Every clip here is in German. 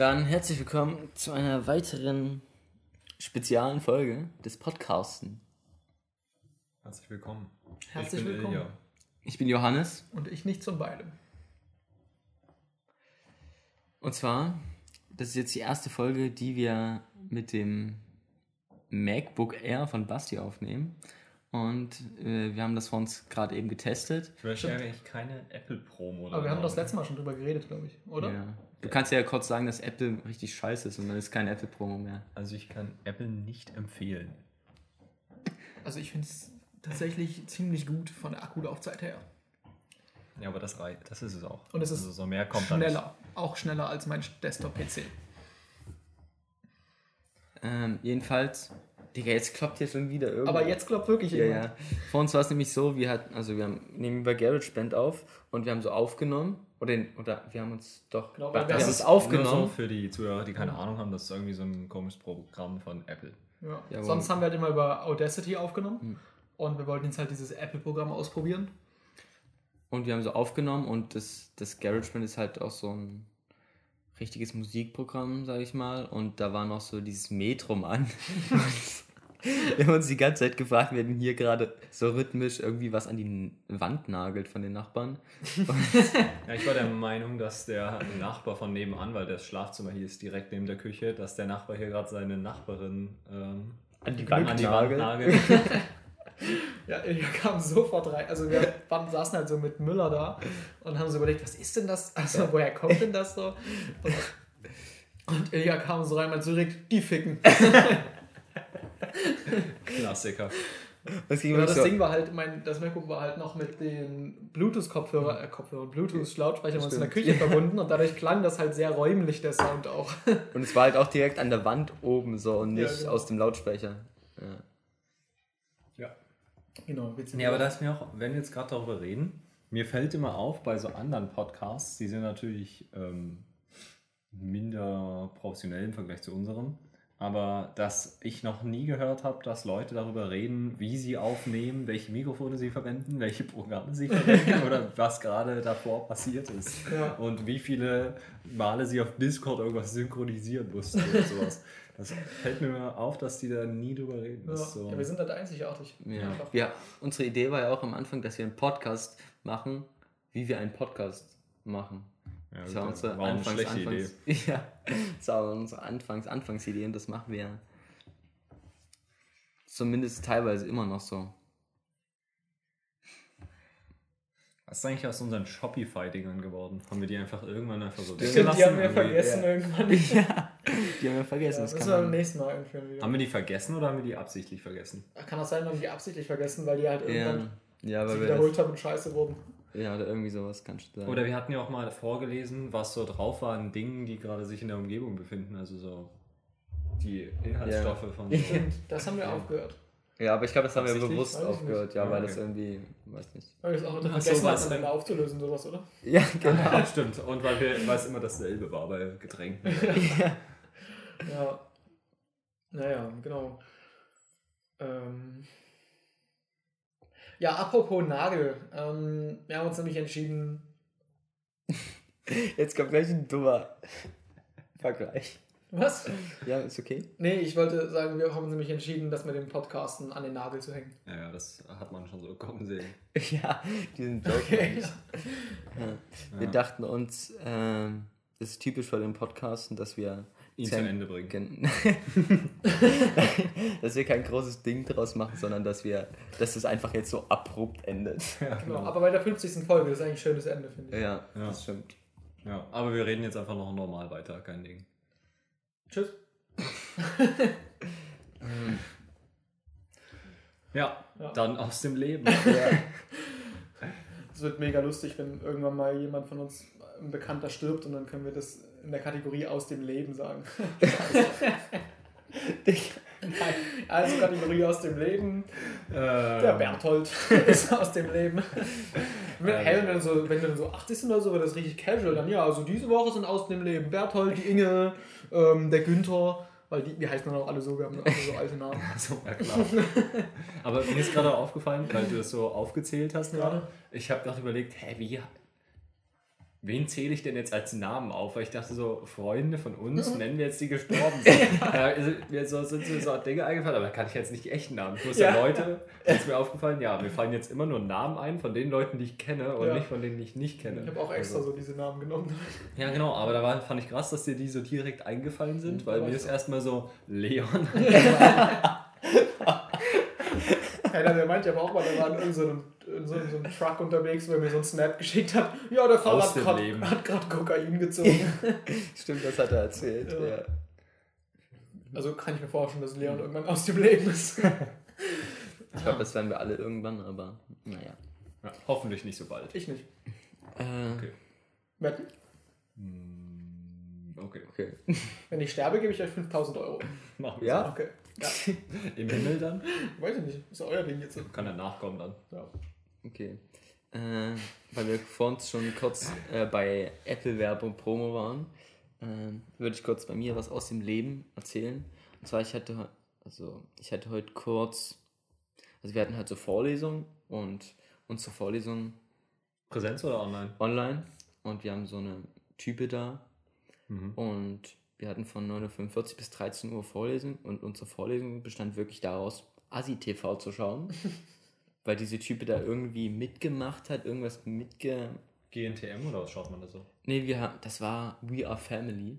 Dann herzlich willkommen zu einer weiteren speziellen Folge des Podcasten. Herzlich willkommen. Herzlich ich bin willkommen. Ilja. Ich bin Johannes Und ich nicht zum beidem. und zwar, das ist jetzt die erste Folge, die wir mit dem MacBook Air von Basti aufnehmen. Und äh, wir haben das vor uns gerade eben getestet. Ich möchte eigentlich keine Apple-Promo. Aber wir haben das letzte Mal schon drüber geredet, glaube ich, oder? Ja. Du kannst ja kurz sagen, dass Apple richtig scheiße ist und dann ist kein Apple-Promo mehr. Also ich kann Apple nicht empfehlen. Also ich finde es tatsächlich ziemlich gut von der Akkulaufzeit her. Ja, aber das reicht. Das ist es auch. Und es ist also so mehr kommt Schneller. Auch schneller als mein Desktop-PC. Ähm, jedenfalls, Digga, jetzt kloppt hier schon wieder irgendwas. Aber jetzt klappt wirklich Ja, jemand. ja. Vor uns war es nämlich so, wir hatten, also wir haben, nehmen über GarageBand auf und wir haben so aufgenommen. Oder, oder wir haben uns doch. Genau, wir uns Nur aufgenommen. so für die Zuhörer, die keine Ahnung haben, das ist irgendwie so ein komisches Programm von Apple. Ja. Jawohl. Sonst haben wir halt immer über Audacity aufgenommen. Hm. Und wir wollten jetzt halt dieses Apple-Programm ausprobieren. Und wir haben so aufgenommen und das, das GarageBand ist halt auch so ein richtiges Musikprogramm, sag ich mal. Und da war noch so dieses Metrum an. wir haben uns die ganze Zeit gefragt, wer denn hier gerade so rhythmisch irgendwie was an die Wand nagelt von den Nachbarn. Ja, ich war der Meinung, dass der Nachbar von nebenan, weil das Schlafzimmer hier ist direkt neben der Küche, dass der Nachbar hier gerade seine Nachbarin ähm, An die an die Wand nagelt. Ja, Ilja kam sofort rein. Also wir waren, saßen halt so mit Müller da und haben so überlegt, was ist denn das? Also woher kommt denn das so? Und, und Ilja kam so rein und meinte so direkt, die ficken. Klassiker. Das ging Ja, mir das so, Ding war halt, mein, das MacBook war halt noch mit den Bluetooth-Kopfhörer, äh, Kopfhörer, Bluetooth-Lautsprechern aus der. Küche verbunden und dadurch klang das halt sehr räumlich, der Sound auch. Und es war halt auch direkt an der Wand oben so und Ja, nicht genau. aus dem Lautsprecher. Ja. Ja. Genau. Nee, aber da ist mir auch, wenn wir jetzt gerade darüber reden, mir fällt immer auf bei so anderen Podcasts, die sind natürlich ähm, minder professionell im Vergleich zu unserem, aber dass ich noch nie gehört habe, dass Leute darüber reden, wie sie aufnehmen, welche Mikrofone sie verwenden, welche Programme sie verwenden oder was gerade davor passiert ist. Ja. Und wie viele Male sie auf Discord irgendwas synchronisieren mussten oder sowas. Das fällt mir immer auf, dass die da nie drüber reden. Ja. So, ja, wir sind halt einzigartig. Ja. Ja, unsere Idee war ja auch am Anfang, dass wir einen Podcast machen, wie wir einen Podcast machen. Ja, Das war unsere war eine Anfangs, schlechte Idee. Anfangs, Ja, das war unsere Anfangs, Anfangsidee und das machen wir zumindest teilweise immer noch so. Was ist eigentlich aus unseren Shopify-Dingern geworden? Haben wir die einfach irgendwann einfach so Stimmt, die haben wir vergessen ja. irgendwann. ja, die haben wir vergessen. Ja, das müssen kann wir beim man, nächsten Mal einführen wieder. Haben wir die vergessen oder haben wir die absichtlich vergessen? Kann auch sein, wir haben die absichtlich vergessen, weil die halt irgendwann ja, ja, sich weil wir wiederholt haben und scheiße wurden. Ja, oder irgendwie sowas kannst du sagen. Oder wir hatten ja auch mal vorgelesen, was so drauf war an Dingen, die gerade sich in der Umgebung befinden. Also so die Inhaltsstoffe von so. Das haben wir aufgehört. ja, aber ich glaube, das haben wir bewusst aufgehört, nicht. ja, Ah, weil okay. das irgendwie, weiß nicht. Weil wir es auch vergessen so, haben? Ende aufzulösen, sowas, oder? Ja, genau. Ja, stimmt. Und weil, wir, weil es immer dasselbe war bei Getränken. Ja. Naja, genau. Ähm. Ja, apropos Nagel. Ähm, wir haben uns nämlich entschieden. Jetzt kommt gleich ein dummer Vergleich. Was? Ja, ist okay. Nee, ich wollte sagen, wir haben uns nämlich entschieden, das mit dem Podcasten an den Nagel zu hängen. Ja, ja, das hat man schon so kommen sehen. Ja, diesen Joke. Okay. Ja. Wir Ja. dachten uns, ähm, das ist typisch für den Podcasten, dass wir Ihn zu Ende bringen. gen- dass wir kein großes Ding draus machen, sondern dass wir, dass es einfach jetzt so abrupt endet. Ja, Genau. Aber bei der 50. Folge, das ist eigentlich ein schönes Ende, finde ich. Ja, Ja. das stimmt. ja, aber wir reden jetzt einfach noch normal weiter, kein Ding. Tschüss. Ja, Ja. dann aus dem Leben. Ja. Es wird mega lustig, wenn irgendwann mal jemand von uns, ein Bekannter, stirbt und dann können wir das in der Kategorie aus dem Leben sagen. Nein, also Kategorie aus dem Leben. Der Der Berthold ist aus dem Leben. Wenn, Ähm. hey, wenn, du so, wenn du dann so 80 sind oder so, wird das richtig casual. Dann ja, also diese Woche sind aus dem Leben Berthold, die Inge, ähm, der Günther. Weil die, die heißen dann auch alle so, wir haben alle so alte Namen. So, ja klar. Aber mir ist gerade aufgefallen, weil du das so aufgezählt hast Ja. gerade. Ich habe gerade überlegt, hä, wie. Wen zähle ich denn jetzt als Namen auf? Weil ich dachte so, Freunde von uns nennen wir jetzt die gestorben sind. ja, also, mir so, sind mir so Dinge eingefallen, aber da kann ich jetzt nicht die echten Namen. Muss ja. Leute, ist mir aufgefallen, ja, mir fallen jetzt immer nur Namen ein von den Leuten, die ich kenne und Ja. nicht von denen, die ich nicht kenne. Ich habe auch extra Also- so diese Namen genommen. Ja, genau, aber da war, fand ich krass, dass dir die so direkt eingefallen sind, weil aber mir ist erstmal so Leon. Keiner, der meinte aber auch mal, der war in irgendeinem in so, einem- so einem Truck unterwegs, wo er mir so einen Snap geschickt hat. Ja, der Fahrer hat gerade Kokain gezogen. Stimmt, das hat er erzählt. Ja. Ja. also kann ich mir vorstellen, dass Leon irgendwann aus dem Leben ist. Ich glaube, das werden wir alle irgendwann, aber naja. Ja, hoffentlich nicht so bald. Ich nicht. Äh, Okay. Wetten? Hm, Okay. okay. Wenn ich sterbe, gebe ich euch 5000 Euro. Machen wir Ja? Okay. Ja. Im Himmel dann? weiß ich nicht. Ist euer Ding jetzt. Kann er nachkommen dann. Ja. Okay. Äh, weil wir vor uns schon kurz äh, bei Apple-Werbung Promo waren, ähm, würde ich kurz bei mir was aus dem Leben erzählen. Und zwar, ich hatte, also ich hatte heute kurz, also wir hatten halt so Vorlesungen und unsere Vorlesung Präsenz oder online? online und wir haben so eine Type da Mhm. und wir hatten von 9.45 Uhr bis 13 Uhr Vorlesung und unsere Vorlesung bestand wirklich daraus, Asi-TV zu schauen. weil diese Type da irgendwie mitgemacht hat, irgendwas mitge... GNTM oder was schaut man da so? Nee, wir haben, das war We Are Family.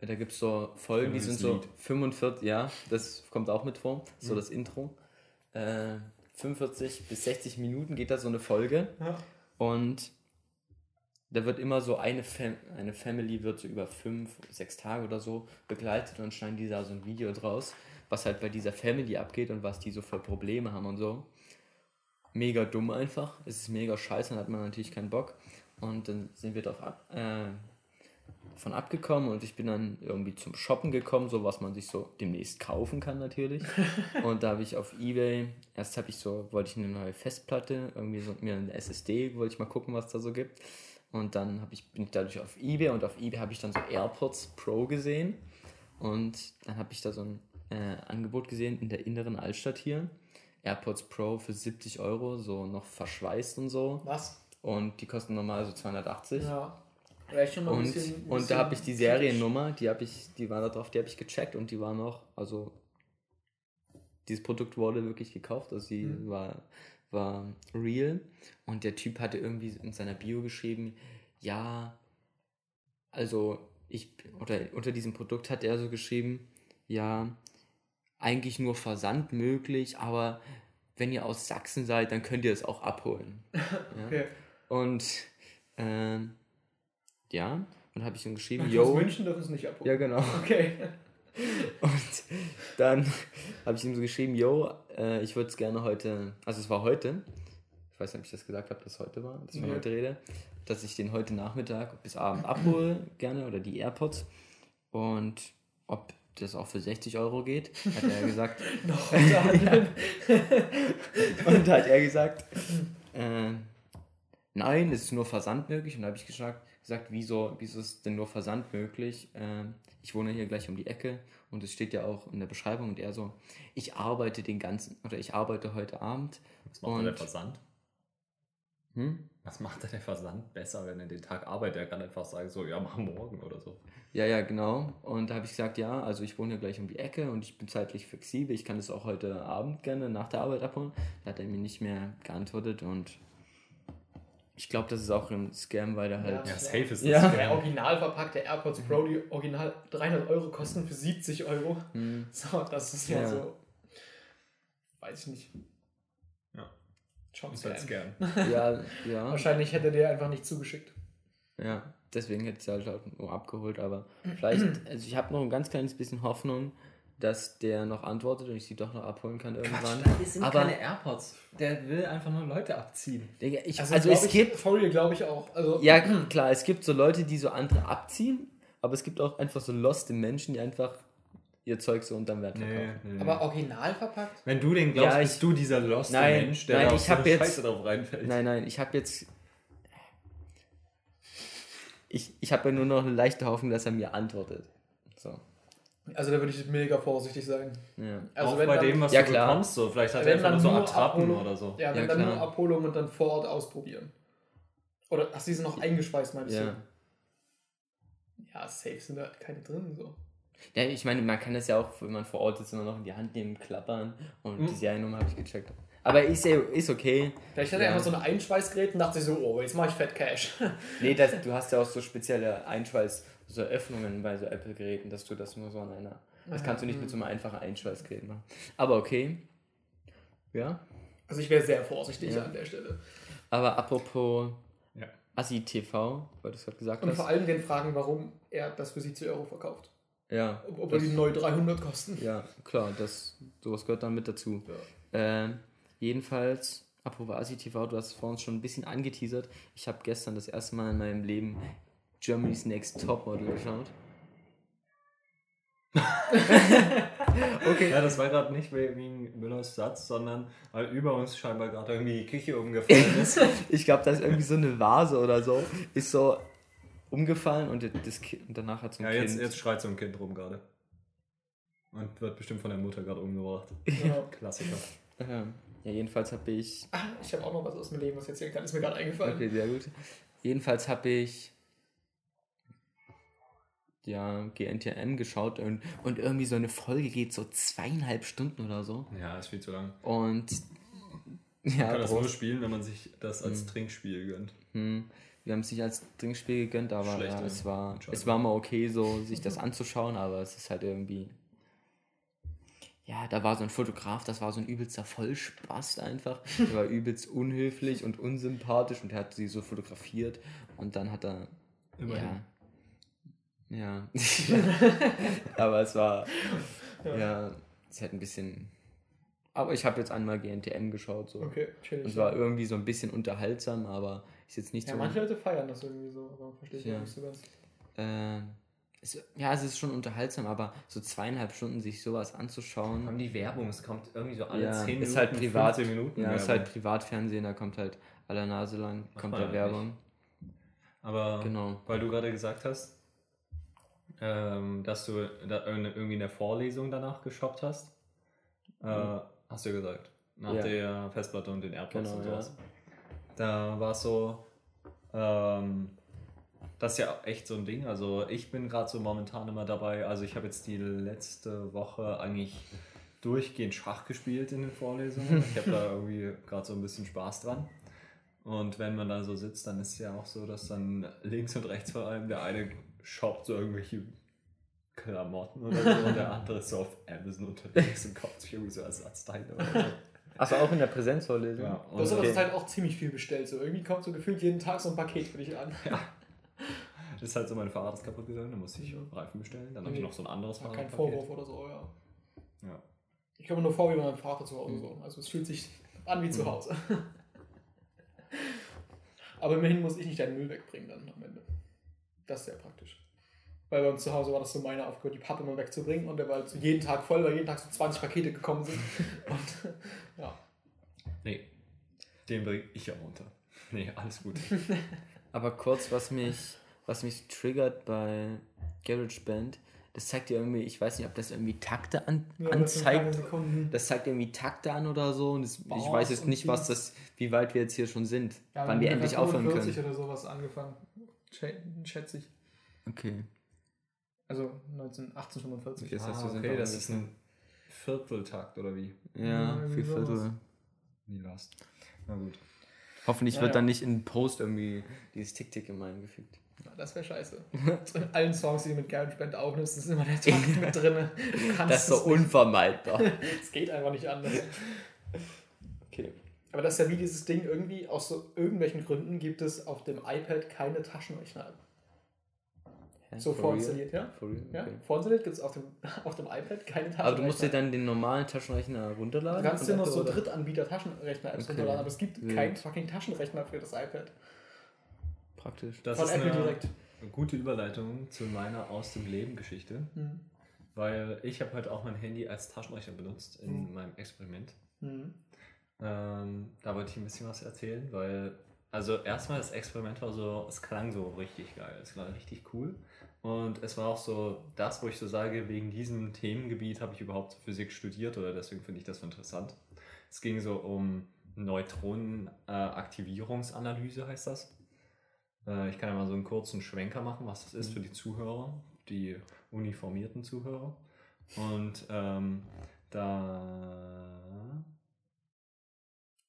Da gibt es so Folgen, die sind so Lied. 45, ja, das kommt auch mit vor, so Mhm. das Intro. Äh, 45 bis 60 Minuten geht da so eine Folge Ja. und da wird immer so eine, Fam eine Family wird so über fünf, sechs Tage oder so begleitet und schneiden die da so ein Video draus, was halt bei dieser Family abgeht und was die so für Probleme haben und so. Mega dumm einfach. Es ist mega scheiße, dann hat man natürlich keinen Bock. Und dann sind wir drauf ab, äh, von abgekommen und ich bin dann irgendwie zum Shoppen gekommen, so was man sich so demnächst kaufen kann natürlich. und da habe ich auf Ebay, erst habe ich so, wollte ich eine neue Festplatte, irgendwie so mir eine SSD, wollte ich mal gucken, was da so gibt. Und dann hab ich, bin ich dadurch auf Ebay und auf Ebay habe ich dann so AirPods Pro gesehen. Und dann habe ich da so ein äh, Angebot gesehen in der inneren Altstadt hier. AirPods Pro für 70 Euro, so noch verschweißt und so. Was? Und die kosten normal so 280. Ja. Schon mal ein Und, bisschen. ein und bisschen da habe ich die Seriennummer, die habe ich, die war da drauf, die habe ich gecheckt und die war noch, also dieses Produkt wurde wirklich gekauft, also sie Mhm. war, war real. Und der Typ hatte irgendwie in seiner Bio geschrieben, ja, also ich, oder unter diesem Produkt hat er so geschrieben, ja, eigentlich nur Versand möglich, aber wenn ihr aus Sachsen seid, dann könnt ihr es auch abholen. ja? Okay. Und ähm, ja, und habe ich ihm geschrieben, Aus yo. München dürfen es nicht abholen. Ja, genau. Okay. Und dann habe ich ihm so geschrieben, yo, äh, ich würde es gerne heute, also es war heute, ich weiß nicht, ob ich das gesagt habe, dass es heute war, dass ich Nee. heute rede, dass ich den heute Nachmittag bis Abend abhole, gerne, oder die AirPods. Und ob das auch für 60 Euro geht, hat er gesagt. Noch. Und da hat er gesagt, äh, nein, es ist nur Versand möglich. Und da habe ich gesagt, gesagt wieso, wieso ist denn nur Versand möglich? Ähm, ich wohne hier gleich um die Ecke und es steht ja auch in der Beschreibung. Und er so, ich arbeite den ganzen, oder ich arbeite heute Abend. Was macht denn der Versand? Hm? Was macht denn der Versand besser, wenn er den Tag arbeitet? Er kann einfach sagen, so, ja, mach morgen oder so. Ja, ja, genau. Und da habe ich gesagt, ja, also ich wohne hier gleich um die Ecke und ich bin zeitlich flexibel. Ich kann das auch heute Abend gerne nach der Arbeit abholen. Da hat er mir nicht mehr geantwortet und ich glaube, das ist auch ein Scam, weil der halt. Ja. Ja, safe ist das. Ja. Der original verpackte AirPods Pro, die original 300 Euro kosten für 70 Euro. Hm. So, das ist ja, Ja. so. Weiß ich nicht. Ja. Schon Ist halt Scam. Scam. Ja, ja. Wahrscheinlich hätte der einfach nicht zugeschickt. Ja, deswegen hätte ich es halt auch nur abgeholt, aber vielleicht, also ich habe noch ein ganz kleines bisschen Hoffnung, dass der noch antwortet und ich sie doch noch abholen kann irgendwann. das sind aber AirPods. Der will einfach nur Leute abziehen. Digga, ich, Also, also, glaub es ich, gibt, real, glaube ich auch. Also, ja klar, es gibt so Leute, die so andere abziehen, aber es gibt auch einfach so loste Menschen, die einfach ihr Zeug so unterm Wert verkaufen. aber original verpackt? wenn du den glaubst, Ja, ich- bist du dieser lost Nein, Mensch, der nein, da auf ich so jetzt- Scheiße drauf reinfällt. Nein, nein, ich habe jetzt. Ich, ich habe ja nur noch eine leichte Hoffnung, dass er mir antwortet. So. Also da würde ich mega vorsichtig sein. Ja. Also auch wenn bei dann, dem, was Ja, du klar. bekommst, so. Vielleicht hat er wenn einfach so Attrappen Abholung, oder so. Ja, wenn Ja, dann klar. nur Abholung und dann vor Ort ausprobieren. Oder hast du diese noch eingeschweißt, meinst Ja. du? Ja, safe sind da keine drin, so. Ja, ich meine, man kann das ja auch, wenn man vor Ort ist, immer noch in die Hand nehmen, klappern. Und Hm. die Seriennummer habe ich gecheckt. Aber ist, ja- ist okay. Vielleicht hat er Ja. einfach so ein Einschweißgerät und dachte sich so, oh, jetzt mache ich Fat Cash. Nee, das, du hast ja auch so spezielle Einschweiß, so Öffnungen bei so Apple-Geräten, dass du das nur so an einer. Das kannst du nicht mit so einem einfachen Einschweißgerät machen. Aber okay. Ja. Also ich wäre sehr vorsichtig Ja. an der Stelle. Aber apropos Ja. Assi TV, weil du es gerade gesagt Und hast. vor allem den fragen, warum er das für 70 Euro verkauft. Ja. Ob- Obwohl das- die neu 300 kosten. Ja, klar, das, sowas gehört dann mit dazu. Ja. Ähm, jedenfalls, apropos Asi TV, du hast es vor uns schon ein bisschen angeteasert. Ich habe gestern das erste Mal in meinem Leben Germany's Next Topmodel geschaut. Okay. Ja, das war gerade nicht wegen Müllers Satz, sondern weil über uns scheinbar gerade irgendwie die Küche umgefallen ist. Ich glaube, da ist irgendwie so eine Vase oder so, ist so umgefallen und das kind, und danach hat so ein ja, jetzt, Kind. jetzt schreit so ein Kind rum gerade. Und wird bestimmt von der Mutter gerade umgebracht. Ja. Klassiker. Ähm, ja, jedenfalls habe ich. Ah, ich habe auch noch was aus dem Leben, was ich erzählen kann. Ist mir gerade eingefallen. Okay, sehr gut. Jedenfalls habe ich ja GNTM geschaut und, und irgendwie so eine Folge geht so zweieinhalb Stunden oder so. Ja, ist viel zu lang. Und Man ja, kann das nur spielen, wenn man sich das als Trinkspiel gönnt. Hm, wir haben es nicht als Trinkspiel gegönnt, aber Schlechte ja, es war es war mal okay, so sich das anzuschauen, aber es ist halt irgendwie. Ja, da war so ein Fotograf, das war so ein übelster Vollspast einfach. Der war übelst unhöflich und unsympathisch und er hat sie so fotografiert und dann hat er. Immerhin. Ja. Ja. aber es war. Ja, es hat ein bisschen. Aber ich habe jetzt einmal GNTM geschaut so. Okay, chillig. Und es war irgendwie so ein bisschen unterhaltsam, aber ist jetzt nicht ja, so. manche Leute feiern das irgendwie so, aber verstehe ich Ja. auch nicht so ganz. Äh, es, ja, es ist schon unterhaltsam, aber so zweieinhalb Stunden sich sowas anzuschauen. Haben die Werbung, es kommt irgendwie so alle Ja, 10 Minuten, ist halt privat. 15 Minuten. Ja, ist Werbung. halt Privatfernsehen, da kommt halt aller Nase lang, kommt da ja Werbung. Aber Genau. weil du gerade gesagt hast, ähm, dass du da irgendwie in der Vorlesung danach geshoppt hast, äh, hast du ja gesagt. Nach Mhm. Ja. der Festplatte und den AirPods Genau, und ja. sowas. Da war es so, ähm, das ist ja echt so ein Ding. Also ich bin gerade so momentan immer dabei. Also ich habe jetzt die letzte Woche eigentlich durchgehend Schach gespielt in den Vorlesungen. Ich habe da irgendwie gerade so ein bisschen Spaß dran. Und wenn man da so sitzt, dann ist es ja auch so, dass dann links und rechts vor allem der eine shoppt so irgendwelche Klamotten oder so und der andere ist so auf Amazon unterwegs und kauft sich irgendwie so Ersatzteile oder so. Achso, auch in der Präsenzvorlesung? Ja, Du hast aber okay. Zeit auch ziemlich viel bestellt. So irgendwie kommt so gefühlt jeden Tag so ein Paket für dich an. Das ist halt so, mein Fahrrad ist kaputt gegangen, dann musste ich Reifen bestellen. Dann habe ich noch so ein anderes Kein Fahrrad. Vorwurf oder so, ja. Ja. Ich komme nur vor wie bei meinem Vater zu Hause so. Also es fühlt sich an wie zu Hause. Aber immerhin muss ich nicht deinen Müll wegbringen dann am Ende. Das ist sehr praktisch. Weil bei uns zu Hause war das so meine Aufgabe, die Pappe mal wegzubringen und der war halt so jeden Tag voll, weil jeden Tag so 20 Pakete gekommen sind. Und ja, Nee, den bringe ich ja runter. Nee, alles gut. Aber kurz, was mich, was mich triggert bei GarageBand, das zeigt dir irgendwie, ich weiß nicht, ob das irgendwie Takte an, ja anzeigt. Das zeigt irgendwie Takte an oder so und das, ich weiß jetzt nicht, was das, wie weit wir jetzt hier schon sind, Ja, wann wir endlich aufhören 45 können. oder sowas angefangen, schätze ich. Okay. Also 19, 1845. Das heißt, ah, okay, das ungefähr- ist ein Vierteltakt oder wie? Ja, Ja, irgendwie vier Viertel. Wie last. Na gut. Hoffentlich Ja, wird ja. dann nicht in Post irgendwie dieses Tick-Tick im eingefügt. Ja, das wäre scheiße. In allen Songs, die du mit GarageBand aufnimmst, ist immer der Takt mit drin. Das ist so unvermeidbar. Es geht einfach nicht anders. Okay. Aber das ist ja wie dieses Ding, irgendwie aus so irgendwelchen Gründen gibt es auf dem iPad keine Taschenrechner. Hä? So vorinstalliert, ja? For real? Ja, Okay. vorinstalliert gibt es auf dem, auf dem iPad keine Taschenrechner. Aber du musst dir dann den normalen Taschenrechner runterladen? Du kannst dir noch so oder? Drittanbieter-Taschenrechner-Apps Okay. runterladen, aber es gibt Wild. keinen fucking Taschenrechner für das iPad. Praktisch. Das Von ist Apple eine direkt. gute Überleitung zu meiner Aus dem Leben Geschichte. Hm. Weil ich habe heute auch mein Handy als Taschenrechner benutzt in Mhm. meinem Experiment. Hm. Ähm, da wollte ich ein bisschen was erzählen, weil, also erstmal das Experiment war so, es klang so richtig geil, es war richtig cool. Und es war auch so das, wo ich so sage, wegen diesem Themengebiet habe ich überhaupt Physik studiert oder deswegen finde ich das so interessant. Es ging so um Neutronenaktivierungsanalyse, heißt das. Äh, ich kann ja mal so einen kurzen Schwenker machen, was das ist für die Zuhörer, die uniformierten Zuhörer. Und ähm, da.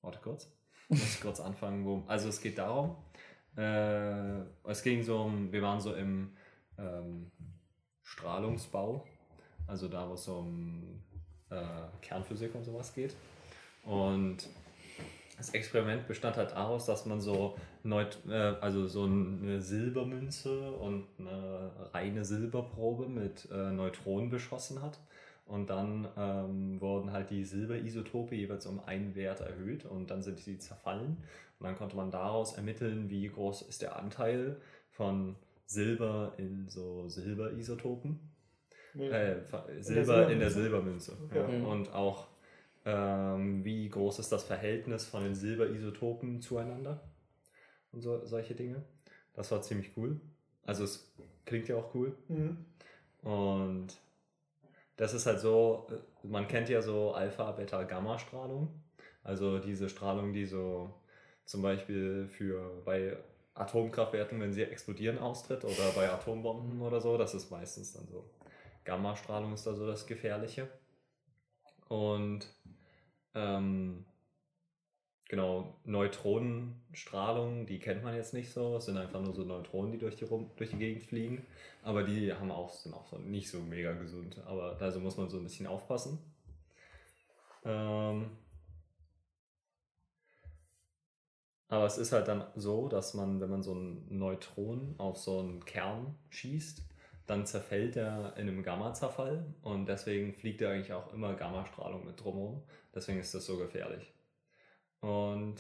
Warte kurz. Ich muss kurz anfangen. Wo, also es geht darum, äh, es ging so um, wir waren so im ähm, Strahlungsbau, also da, wo es um äh, Kernphysik und sowas geht. Und das Experiment bestand halt daraus, dass man so, Neut äh, also so eine Silbermünze und eine reine Silberprobe mit äh, Neutronen beschossen hat. Und dann ähm, wurden halt die Silberisotope jeweils um einen Wert erhöht und dann sind sie zerfallen. Und dann konnte man daraus ermitteln, wie groß ist der Anteil von Silber in so Silberisotopen. Äh, Silber in der Silbermünze. Okay. Ja. Mhm. Und auch ähm, wie groß ist das Verhältnis von den Silberisotopen zueinander und so, solche Dinge. Das war ziemlich cool. Also es klingt ja auch cool. Mhm. Und das ist halt so, äh, man kennt ja so Alpha, Beta, Gamma-Strahlung. Also diese Strahlung, die so zum Beispiel für bei Atomkraftwerken, wenn sie explodieren, austritt oder bei Atombomben oder so, das ist meistens dann so. Gamma-Strahlung ist da so das Gefährliche. Und ähm, genau, Neutronenstrahlung, die kennt man jetzt nicht so. Es sind einfach nur so Neutronen, die durch die, rum, durch die Gegend fliegen. Aber die haben auch, sind auch so nicht so mega gesund. Aber also muss man so ein bisschen aufpassen. Ähm, aber es ist halt dann so, dass man, wenn man so einen Neutron auf so einen Kern schießt, dann zerfällt er in einem Gamma-Zerfall und deswegen fliegt er eigentlich auch immer Gammastrahlung mit drumherum. Deswegen ist das so gefährlich. Und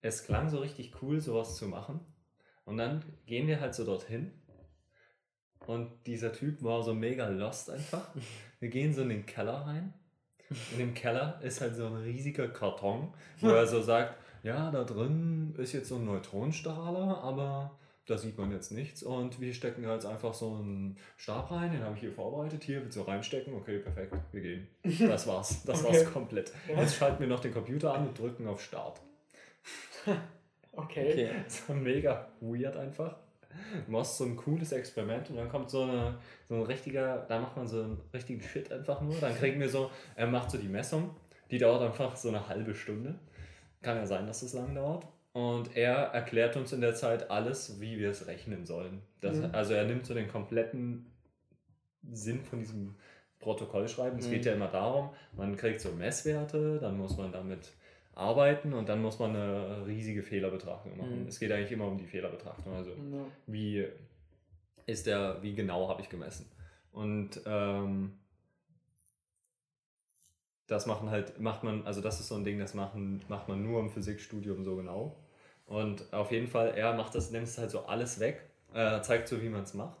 es klang so richtig cool, sowas zu machen. Und dann gehen wir halt so dorthin. Und dieser Typ war so mega lost einfach. Wir gehen so in den Keller rein. In dem Keller ist halt so ein riesiger Karton, wo er so sagt, ja, da drin ist jetzt so ein Neutronenstrahler, aber da sieht man jetzt nichts. Und wir stecken jetzt einfach so einen Stab rein, den habe ich hier vorbereitet. Hier willst du reinstecken? Okay, perfekt, wir gehen. Das war's. Das Okay. war's komplett. Jetzt schalten wir noch den Computer an und drücken auf Start. Okay. Okay. Das war mega weird einfach. Du machst so ein cooles Experiment und dann kommt so, eine, so ein richtiger, da macht man so einen richtigen Shit einfach nur. Dann kriegen wir so, er macht so die Messung, die dauert einfach so eine halbe Stunde. Kann ja sein, dass es lang dauert. Und er erklärt uns in der Zeit alles, wie wir es rechnen sollen. Das, Mhm. Also er nimmt so den kompletten Sinn von diesem Protokoll schreiben. Es Mhm. geht ja immer darum, man kriegt so Messwerte, dann muss man damit arbeiten und dann muss man eine riesige Fehlerbetrachtung machen. Mhm. Es geht eigentlich immer um die Fehlerbetrachtung. Also Ja. wie ist der, wie genau habe ich gemessen? Und ähm, das machen halt, macht man, also das ist so ein Ding, das machen, macht man nur im Physikstudium so genau. Und auf jeden Fall, er macht das, nimmt es halt so alles weg, äh, zeigt so, wie man es macht.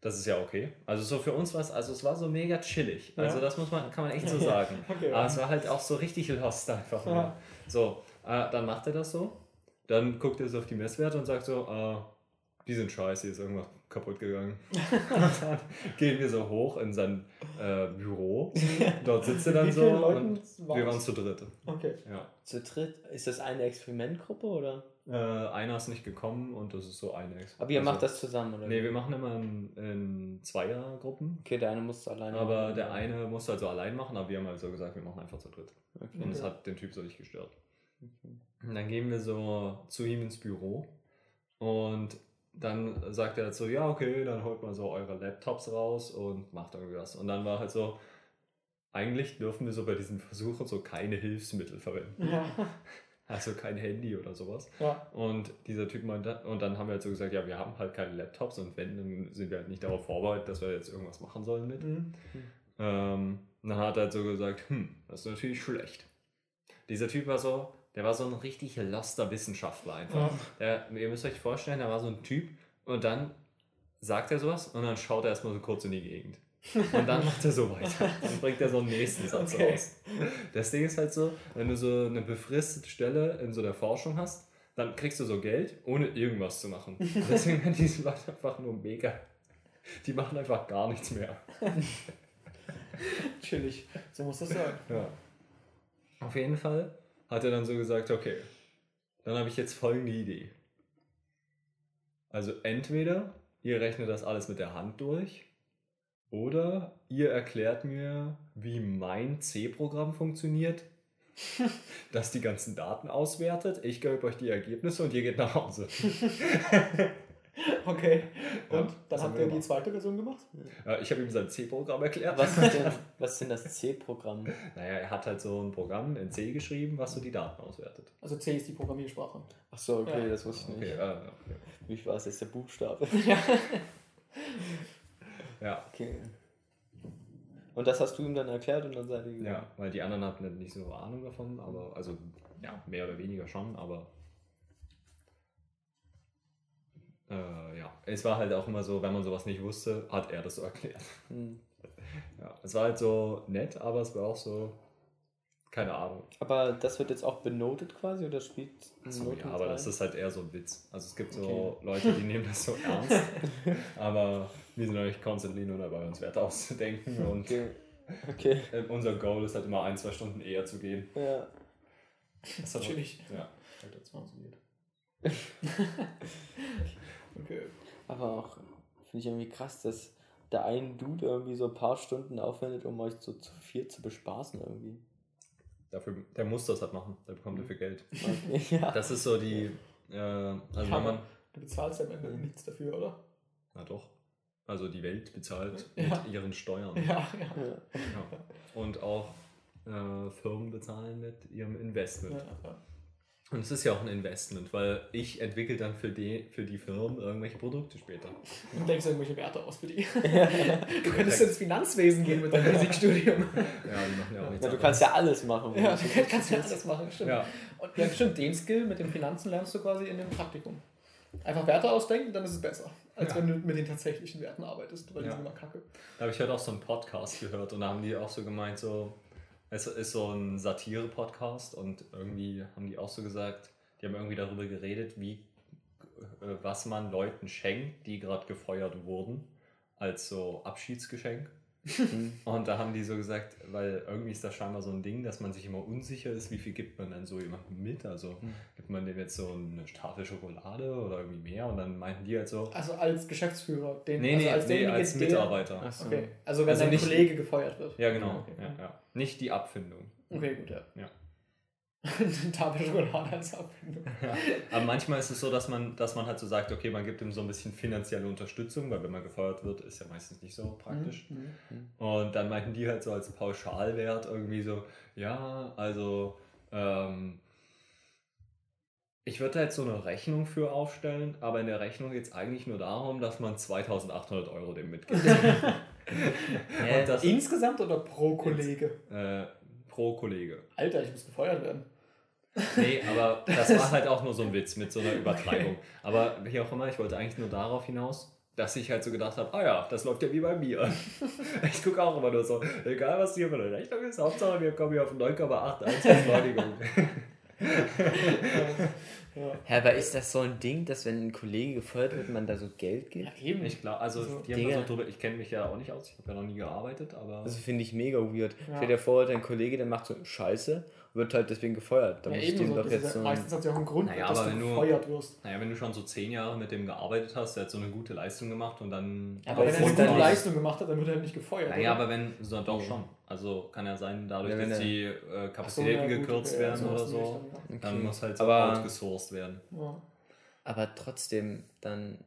Das ist ja okay. Also so für uns war es, also es war so mega chillig. Ja. Also das muss man, kann man echt so sagen. Okay. Aber es war halt auch so richtig lost einfach. Ja. So, äh, dann macht er das so. Dann guckt er so auf die Messwerte und sagt so, äh, die sind scheiße, hier ist irgendwas kaputt gegangen. und dann gehen wir so hoch in sein äh, Büro. Dort sitzt er dann Wie so und wir waren zu dritt. Okay. Ja. Zu dritt, ist das eine Experimentgruppe oder? Äh, einer ist nicht gekommen und das ist so eine Ex- Aber ihr also- macht das zusammen, oder? Nee, wir machen immer in, in Zweiergruppen. Okay, der eine muss alleine Aber machen. der eine musste also allein machen, aber wir haben halt so gesagt, wir machen einfach zu dritt. Okay. Und es Okay. hat den Typ so nicht gestört. Und dann gehen wir so zu ihm ins Büro und dann sagt er halt so, ja, okay, dann holt mal so eure Laptops raus und macht irgendwie was. Und dann war halt so, eigentlich dürfen wir so bei diesen Versuchen so keine Hilfsmittel verwenden. Ja. Also kein Handy oder sowas. Ja. Und dieser Typ meinte, und dann haben wir halt so gesagt, ja, wir haben halt keine Laptops und wenn, dann sind wir halt nicht darauf vorbereitet, dass wir jetzt irgendwas machen sollen mit. Mhm. Ähm, dann hat er halt so gesagt, hm, das ist natürlich schlecht. Dieser Typ war so, der war so ein richtig loster Wissenschaftler einfach. Der, ihr müsst euch vorstellen, da war so ein Typ und dann sagt er sowas und dann schaut er erstmal so kurz in die Gegend. Und dann macht er so weiter. Dann bringt er so einen nächsten Satz Okay. raus. Das Ding ist halt so, wenn du so eine befristete Stelle in so der Forschung hast, dann kriegst du so Geld, ohne irgendwas zu machen. Deswegen werden diese Leute einfach nur mega. Die machen einfach gar nichts mehr. Chillig. So muss das sein. Ja. Auf jeden Fall hat er dann so gesagt, okay, dann habe ich jetzt folgende Idee. Also entweder ihr rechnet das alles mit der Hand durch oder ihr erklärt mir, wie mein C-Programm funktioniert, das die ganzen Daten auswertet. Ich gebe euch die Ergebnisse und ihr geht nach Hause. Okay. Und Ja, dann habt ihr die zweite Version gemacht? Ja, ich habe ihm sein C-Programm erklärt. Was ist denn, was ist denn das C-Programm? Naja, er hat halt so ein Programm in C geschrieben, was so die Daten auswertet. Also C ist die Programmiersprache. Ach so, okay, Ja. das wusste ich Okay, nicht. äh, okay. Wie war es jetzt der Buchstabe? Ja, Okay. Und das hast du ihm dann erklärt und dann seid ihr ja, weil die anderen hatten nicht so Ahnung davon, aber also ja, mehr oder weniger schon, aber äh, ja, es war halt auch immer so, wenn man sowas nicht wusste, hat er das so erklärt. Hm. Ja, es war halt so nett, aber es war auch so, keine Ahnung. Aber das wird jetzt auch benotet quasi oder spielt So, ja, aber rein? das ist halt eher so ein Witz. Also es gibt so Okay. Leute, die nehmen das so ernst, aber wir sind eigentlich constantly nur dabei, uns Werte auszudenken und Okay. Okay. äh, unser Goal ist halt immer ein, zwei Stunden eher zu gehen. Ja. Das hat Natürlich. Ja, halt jetzt mal so geht. Okay. Aber auch, finde ich irgendwie krass, dass der ein Dude irgendwie so ein paar Stunden aufwendet, um euch so zu viert zu bespaßen irgendwie. Dafür, der muss das halt machen, der bekommt dafür Geld. Okay, ja. Das ist so die, äh, also wenn man, du bezahlst ja am Ende nichts dafür, oder? na doch, also die Welt bezahlt Ja. mit ihren Steuern. Ja, ja. ja. Ja. Und auch äh, Firmen bezahlen mit ihrem Investment. ja, ja. Und es ist ja auch ein Investment, weil ich entwickle dann für die, für die Firmen irgendwelche Produkte später. Und denkst irgendwelche Werte aus für die. du könntest ins Finanzwesen gehen mit deinem Musikstudium. Ja, die machen ja auch nichts Ja, du kannst ja alles machen. ja, du kannst, kannst ja alles machen, stimmt. Ja. Und ja, stimmt, den Skill mit den Finanzen lernst du quasi in dem Praktikum. Einfach Werte ausdenken, dann ist es besser, als Ja. wenn du mit den tatsächlichen Werten arbeitest, weil die Ja. sind immer kacke. Da habe ich heute auch so einen Podcast gehört und da haben die auch so gemeint, so, es ist so ein Satire-Podcast und irgendwie haben die auch so gesagt, die haben irgendwie darüber geredet, wie, äh, was man Leuten schenkt, die gerade gefeuert wurden, als so Abschiedsgeschenk. Und da haben die so gesagt, weil irgendwie ist das scheinbar so ein Ding, dass man sich immer unsicher ist, wie viel gibt man dann so jemandem mit. Also gibt man dem jetzt so eine Tafel Schokolade oder irgendwie mehr und dann meinten die halt so, Also als Geschäftsführer, den, nee, also nee, als, nee, als Mitarbeiter. Ach so. Okay, also wenn Also dein nicht- Kollege gefeuert wird. Ja, genau. Okay. Ja, ja. Nicht die Abfindung. Okay, gut, ja. Ja. Eine Tafel Schokolade als Abfindung. Aber manchmal ist es so, dass man, dass man halt so sagt, okay, man gibt ihm so ein bisschen finanzielle Unterstützung, weil wenn man gefeuert wird, ist ja meistens nicht so praktisch. Mhm. Und dann meinten die halt so als Pauschalwert irgendwie so, ja, also ähm, ich würde da jetzt so eine Rechnung für aufstellen, aber in der Rechnung geht es eigentlich nur darum, dass man 2800 Euro dem mitgibt. Das, Insgesamt oder pro Kollege? äh, pro Kollege. Alter, ich muss gefeuert werden. Nee, aber das war halt auch nur so ein Witz mit so einer Übertreibung. Aber wie auch immer, ich wollte eigentlich nur darauf hinaus, dass ich halt so gedacht habe, ah ja, das läuft ja wie bei mir. Ich gucke auch immer nur so, egal was hier für eine Rechnung ist, Hauptsache wir kommen hier auf 9,81 Beschleunigung. Ja. Hä, aber ist das so ein Ding, dass wenn ein Kollege gefeuert wird, man da so Geld gibt? Ja, eben. Ich glaube, also So, die haben da Digga. so drüber, ich kenne mich ja auch nicht aus, ich habe ja noch nie gearbeitet, aber Also finde ich mega weird. Ja. Stell dir vor, dein Kollege, der macht so Scheiße wird halt deswegen gefeuert. Da ja, eben so, doch jetzt so ja, meistens hat es ja auch einen Grund, Naja, dass du wenn du- gefeuert wirst. naja, wenn du schon so zehn Jahre mit dem gearbeitet hast, der hat so eine gute Leistung gemacht und dann... Aber wenn er eine gute Leistung gemacht hat, dann wird er nicht gefeuert. Naja, oder? aber wenn, so, doch schon. Also kann ja sein, dadurch, Ja, wenn dass die äh, so, Kapazitäten ja, gut, gekürzt okay, werden sowas oder so, Richtung, ja. dann Okay. muss halt so Aber- outgesourced werden. Ja. aber trotzdem, dann.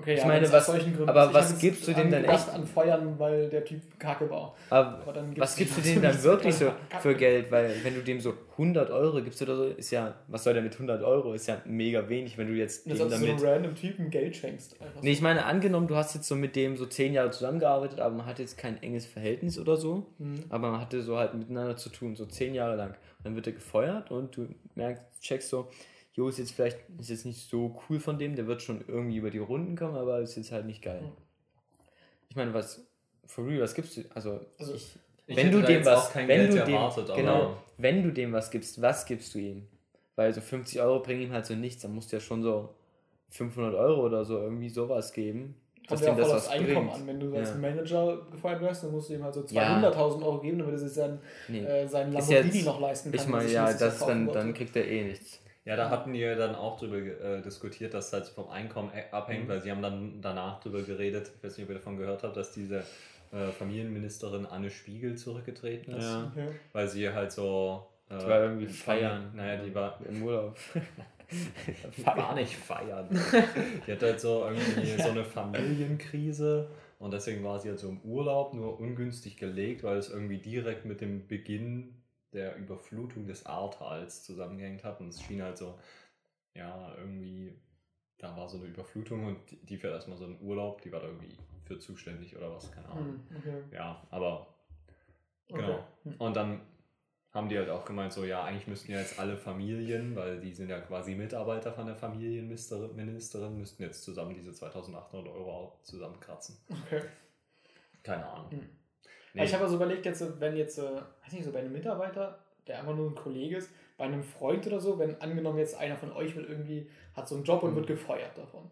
Okay, Ich ja, meine, was- aus solchen Gründen aber was gibst du dem dann echt? an Feuern, weil der Typ kacke war. Aber Aber dann was gibt's gibst du dem dann wirklich so für Geld? Weil wenn du dem so 100 Euro gibst oder so, ist ja, was soll der mit 100 Euro? Ist ja mega wenig, wenn du jetzt dem du so damit... einem random Typen Geld schenkst. Einfach Nee, ich meine, angenommen, du hast jetzt so mit dem so 10 Jahre zusammengearbeitet, aber man hat jetzt kein enges Verhältnis oder so, Mhm. aber man hatte so halt miteinander zu tun, so 10 Jahre lang. Dann wird er gefeuert und du merkst, checkst so, jo, ist jetzt vielleicht ist jetzt nicht so cool von dem, der wird schon irgendwie über die Runden kommen, aber ist jetzt halt nicht geil. Mhm. Ich meine, was, for real, was gibst du, also, Also, ich, Ich wenn du dem was, wenn Geld du dem, erwartet, aber- genau, wenn du dem was gibst, was gibst du ihm? Weil so 50 Euro bringen ihm halt so nichts, dann musst du ja schon so 500 Euro oder so irgendwie sowas geben, kommt ja dem auch das was Einkommen bringt. an. Wenn du als Ja. Manager gefeuert wirst, dann musst du ihm halt so Ja. 200.000 Euro geben, damit er sich sein, Nee. äh, seinen Lamborghini jetzt- noch leisten kann. Ich meine, ja, das dann, dann kriegt er eh nichts. Ja, da hatten wir dann auch drüber äh, diskutiert, dass es halt vom Einkommen abhängt, Mhm. weil sie haben dann danach drüber geredet, ich weiß nicht, ob ihr davon gehört habt, dass diese äh, Familienministerin Anne Spiegel zurückgetreten ist, Ja. Okay. weil sie halt so... Äh, Die war irgendwie feiern. Naja, die war Im Urlaub. gar nicht feiern. die hat halt so irgendwie so eine Familienkrise und deswegen war sie halt so im Urlaub, nur ungünstig gelegt, weil es irgendwie direkt mit dem Beginn der Überflutung des Ahrtals zusammengehängt hat und es schien halt so, ja, irgendwie, da war so eine Überflutung und die- die fährt erstmal so einen Urlaub, die war da irgendwie für zuständig oder was, keine Ahnung. Hm, okay. Ja, aber Okay. Genau. Hm. und dann haben die halt auch gemeint, so ja, eigentlich müssten ja jetzt alle Familien, weil die sind ja quasi Mitarbeiter von der Familienministerin, Ministerin, müssten jetzt zusammen diese 2800 Euro auch zusammenkratzen. Okay. Keine Ahnung. Hm. Nee, Ich habe also überlegt, jetzt, wenn jetzt, äh, weiß nicht, so bei einem Mitarbeiter, der einfach nur ein Kollege ist, bei einem Freund oder so, wenn angenommen jetzt einer von euch wird irgendwie, hat so einen Job und Mhm. wird gefeuert davon.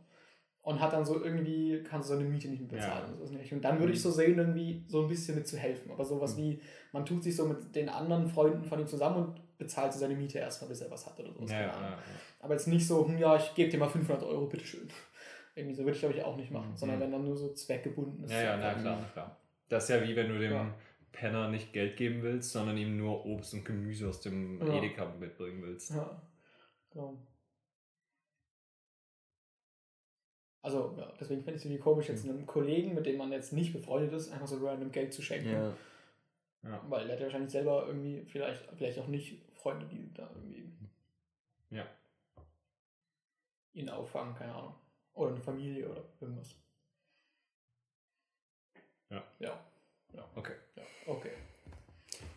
Und hat dann so irgendwie, kann so seine Miete nicht mehr bezahlen. Ja. Mhm. Und, so nicht. und dann würde ich so sehen, irgendwie so ein bisschen mit zu helfen. Aber sowas wie, man tut sich so mit den anderen Freunden von ihm zusammen und bezahlt so seine Miete erstmal, bis er was hat oder so. ja, ja, Aber jetzt nicht so, hm, ja, ich gebe dir mal 500 Euro, bitteschön. Irgendwie so würde ich, glaube ich, auch nicht machen. Mhm. Sondern wenn dann nur so zweckgebunden ist. ja, ja, na klar, klar. Das ist ja wie wenn du dem Ja. Penner nicht Geld geben willst, sondern ihm nur Obst und Gemüse aus dem Ja. Edeka mitbringen willst. Ja, genau. Also, ja, deswegen finde ich es irgendwie komisch, jetzt einem Kollegen, mit dem man jetzt nicht befreundet ist, einfach so random Geld zu schenken. Ja. Ja. Weil der hat ja wahrscheinlich selber irgendwie, vielleicht, vielleicht auch nicht Freunde, die da irgendwie Ja. ihn auffangen, keine Ahnung. Oder eine Familie oder irgendwas. Ja. Ja, Okay. ja, okay.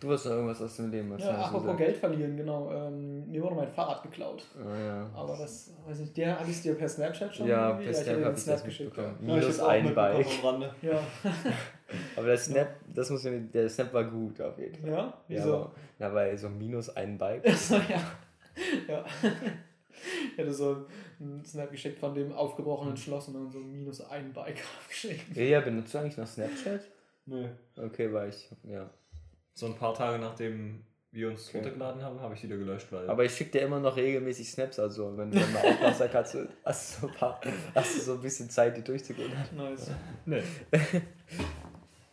Du hast noch irgendwas aus dem Leben. was Ja, so apropos. Geld verlieren, genau. Ähm, mir wurde mein Fahrrad geklaut. Ah, ja. Aber das, weiß nicht, der hatte ich dir per Snapchat schon? Ja, irgendwie? per ich Snap hatte dir hab einen ich Snap das geschickt. mitbekommen. Ja. Minus ich auch ein Bike. am Rande. Ja. Aber der Snap, das muss man, der Snap war gut auf jeden Fall. ja, Ja, wieso? aber, ja, weil so minus ein Bike. Achso, ja. ja. Ich hätte so einen Snap geschickt von dem aufgebrochenen Schloss und dann so minus ein Bike geschickt. Ja, ja, benutzt du eigentlich noch Snapchat? Nö. Okay, weil ich, ja. So ein paar Tage nachdem wir uns Okay. runtergeladen haben, habe ich wieder gelöscht, weil. Aber ich schicke dir immer noch regelmäßig Snaps, also wenn du mal aufpasst, dann kannst du, hast du, so ein paar, hast du so ein bisschen Zeit, die durchzugehen. Nice. nee.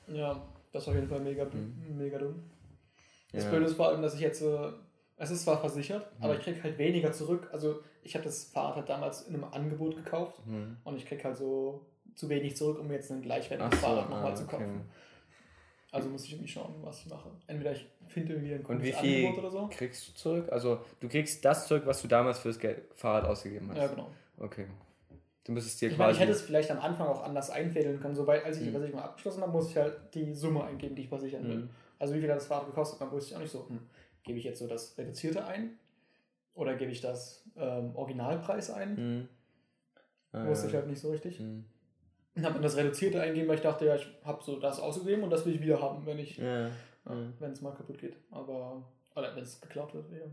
Ja, das ist auf jeden Fall mega, Mhm. mega dumm. Das Ja. Blöde ist vor allem, dass ich jetzt, äh, es ist zwar versichert, Mhm. aber ich krieg halt weniger zurück. Also ich habe das Fahrrad halt damals in einem Angebot gekauft Hm. und ich krieg halt so zu wenig zurück, um jetzt ein gleichwertiges so, Fahrrad nochmal ah, zu okay. kaufen. Also muss ich irgendwie schauen, was ich mache. Entweder ich finde irgendwie ein Und wie viel Angebot oder so. kriegst du zurück? Also du kriegst das zurück, was du damals fürs Geld, Fahrrad ausgegeben hast. Ja, genau. Okay. Du müsstest dir Ich meine, quasi. ich hätte es vielleicht am Anfang auch anders einfädeln können. So, weil, als ich die Mhm. Versicherung abgeschlossen habe, muss ich halt die Summe eingeben, die ich versichern will. Mhm. Also wie viel hat das Fahrrad gekostet, dann wusste ich auch nicht so, hm, gebe ich jetzt so das Reduzierte ein oder gebe ich das ähm, Originalpreis ein? Hm. Ah, Wusste ich halt nicht so richtig. hm. Und habe dann das Reduzierte eingeben, weil ich dachte, ja, ich habe so das ausgegeben und das will ich wieder haben, wenn ich, Ja. ja, Mhm. wenn es mal kaputt geht. Aber, oder wenn es geklaut wird, ja.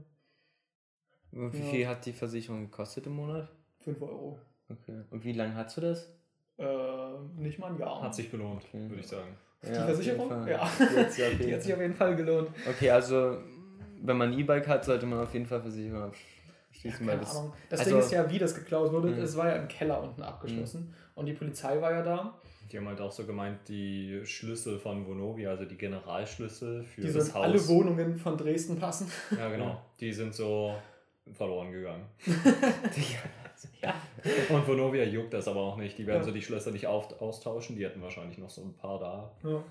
Und wie Ja. viel hat die Versicherung gekostet im Monat? 5 Euro. Okay. Und wie lange hast du das? Äh, nicht mal ein Jahr. Hat sich belohnt, Okay. würde ich sagen. Die Versicherung? Ja. Die hat sich auf Die jeden hat sich auf jeden Fall gelohnt. Okay, also wenn man ein E-Bike hat, sollte man auf jeden Fall Versicherung abschließen. weil Keine das, Ahnung. Das also- Ding ist ja, wie das geklaut wurde. Mhm. Es war ja im Keller unten abgeschlossen. Und die Polizei war ja da. Die haben halt auch so gemeint, die Schlüssel von Vonovia, also die Generalschlüssel für Die das Haus. alle Wohnungen von Dresden passen. Ja, genau. Die sind so verloren gegangen. Ja. Und Vonovia juckt das aber auch nicht. Die werden Ja. so die Schlösser nicht auf, austauschen. Die hätten wahrscheinlich noch so ein paar da. ja.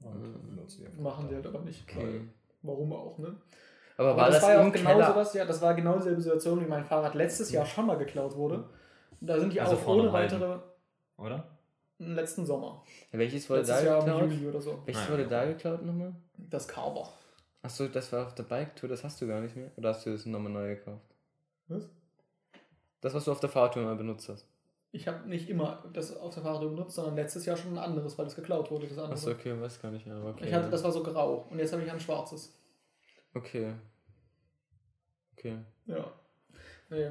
Und Mhm. benutzen die Machen die halt aber nicht. Okay. Weil, warum auch, ne? Aber, Aber war das, das, war ja auch genau Keller? sowas, ja, das war genau dieselbe Situation, wie mein Fahrrad letztes Jahr schon mal geklaut wurde. Da sind die Also auch ohne weitere Oder? letzten Sommer. Ja, welches wurde da Letztes Jahr im geklaut? Juli oder so. Welches ja. wurde da geklaut nochmal? Das Carver. Achso, das war auf der Bike-Tour, das hast du gar nicht mehr? Oder hast du das nochmal neu gekauft? Was? Das, was du auf der Fahrtour mal benutzt hast. Ich habe nicht immer das auf der Fahrrad benutzt, sondern letztes Jahr schon ein anderes, weil das geklaut wurde. Das andere. Achso, okay, weiß gar nicht mehr. aber Okay, ich hatte, ja. das war so grau und jetzt habe ich ein schwarzes. Okay. Okay. Ja. Nee.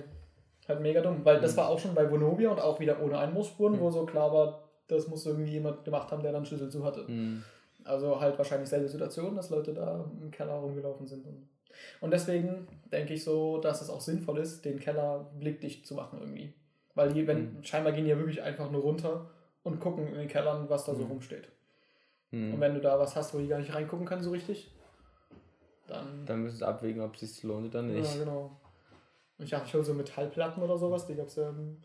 Halt mega dumm, weil das Mhm. war auch schon bei Vonovia und auch wieder ohne Einbruchsspuren, Mhm. wo so klar war, das muss irgendwie jemand gemacht haben, der dann Schlüssel zu hatte. Hm. Also halt wahrscheinlich selbe Situation, dass Leute da im Keller rumgelaufen sind und Und deswegen denke ich so, dass es auch sinnvoll ist, den Keller blickdicht zu machen irgendwie. Weil die, wenn, Mhm. scheinbar gehen die ja wirklich einfach nur runter und gucken in den Kellern, was da so Mhm. rumsteht. Hm. Und wenn du da was hast, wo die gar nicht reingucken können so richtig, dann... Dann müssen sie abwägen, ob es sich lohnt oder nicht. Ja, genau. Und ich dachte, ich hole so Metallplatten oder sowas, die gab es ja im,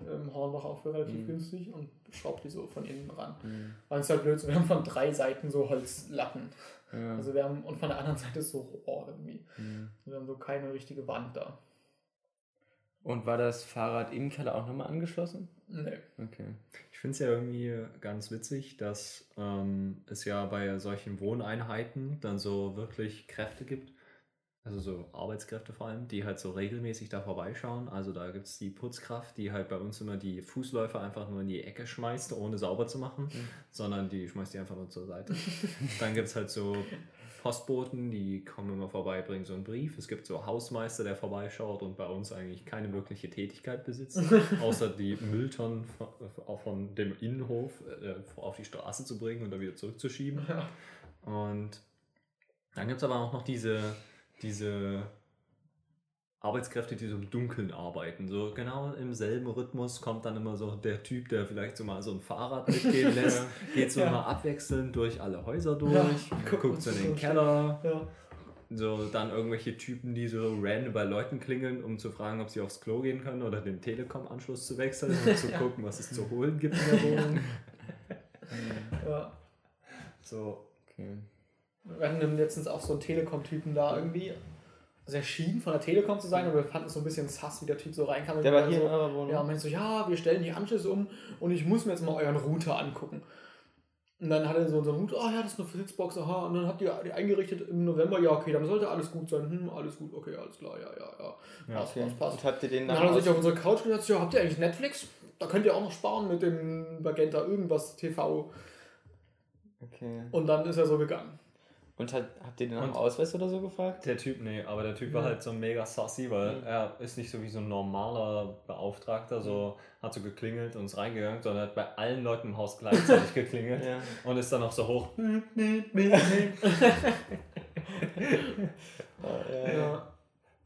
im Hornbach auch für relativ Mhm. günstig und schraub die so von innen ran. Hm. Weil es halt blöd, so, wir haben von drei Seiten so Holzlatten. Ja. Also wir haben, und von der anderen Seite ist so Rohr irgendwie. Hm. Wir haben so keine richtige Wand da. Und war das Fahrrad im Keller auch nochmal angeschlossen? Nee. Okay. Ich finde es ja irgendwie ganz witzig, dass ähm, es ja bei solchen Wohneinheiten dann so wirklich Kräfte gibt, also so Arbeitskräfte vor allem, die halt so regelmäßig da vorbeischauen. Also da gibt es die Putzkraft, die halt bei uns immer die Fußläufer einfach nur in die Ecke schmeißt, ohne sauber zu machen, Mhm. sondern die schmeißt die einfach nur zur Seite. dann gibt es halt so Postboten, die kommen immer vorbei, bringen so einen Brief. Es gibt so Hausmeister, der vorbeischaut und bei uns eigentlich keine wirkliche Tätigkeit besitzt, außer die Mülltonnen von, auch von dem Innenhof äh, auf die Straße zu bringen und dann wieder zurückzuschieben. Ja. Und dann gibt es aber auch noch diese, diese Arbeitskräfte, die so im Dunkeln arbeiten. So genau im selben Rhythmus kommt dann immer so der Typ, der vielleicht so mal so ein Fahrrad mitgehen lässt, geht so Ja. immer abwechselnd durch alle Häuser durch, Ja, guckt, guckt so in so den. Keller. Ja. So, dann irgendwelche Typen, die so random bei Leuten klingeln, um zu fragen, ob sie aufs Klo gehen können oder den Telekom-Anschluss zu wechseln und zu gucken, was es zu holen gibt in der Wohnung. ja. So, okay. Wir hatten letztens auch so einen Telekom-Typen da irgendwie. Also er schien von der Telekom zu sein, aber wir fanden es so ein bisschen sass, wie der Typ so reinkam. und Der war dann hier so, in eurer Wohnung? Ja, und meinte so, ja, wir stellen die Anschlüsse um und ich muss mir jetzt mal euren Router angucken. Und dann hat er so unseren Router, ah ja, das ist eine Fritzbox, aha, und dann habt ihr die eingerichtet im November, ja, okay, dann sollte alles gut sein, hm, alles gut, okay, alles klar, ja, ja, ja. Ja, passt, Okay. passt, passt. Und habt ihr den Und dann hat er sich auf unsere Couch gesetzt, ja, habt ihr eigentlich Netflix? Da könnt ihr auch noch sparen mit dem Magenta irgendwas TV. Okay. Und dann ist er so gegangen. Und hat, habt ihr den nach dem Ausweis oder so gefragt? Der Typ, nee, aber der Typ war Ja. halt so mega sassy, weil Mhm. er ist nicht so wie so ein normaler Beauftragter, so hat so geklingelt und ist reingegangen, sondern hat bei allen Leuten im Haus gleichzeitig geklingelt Ja. und ist dann auch so hoch. Ja.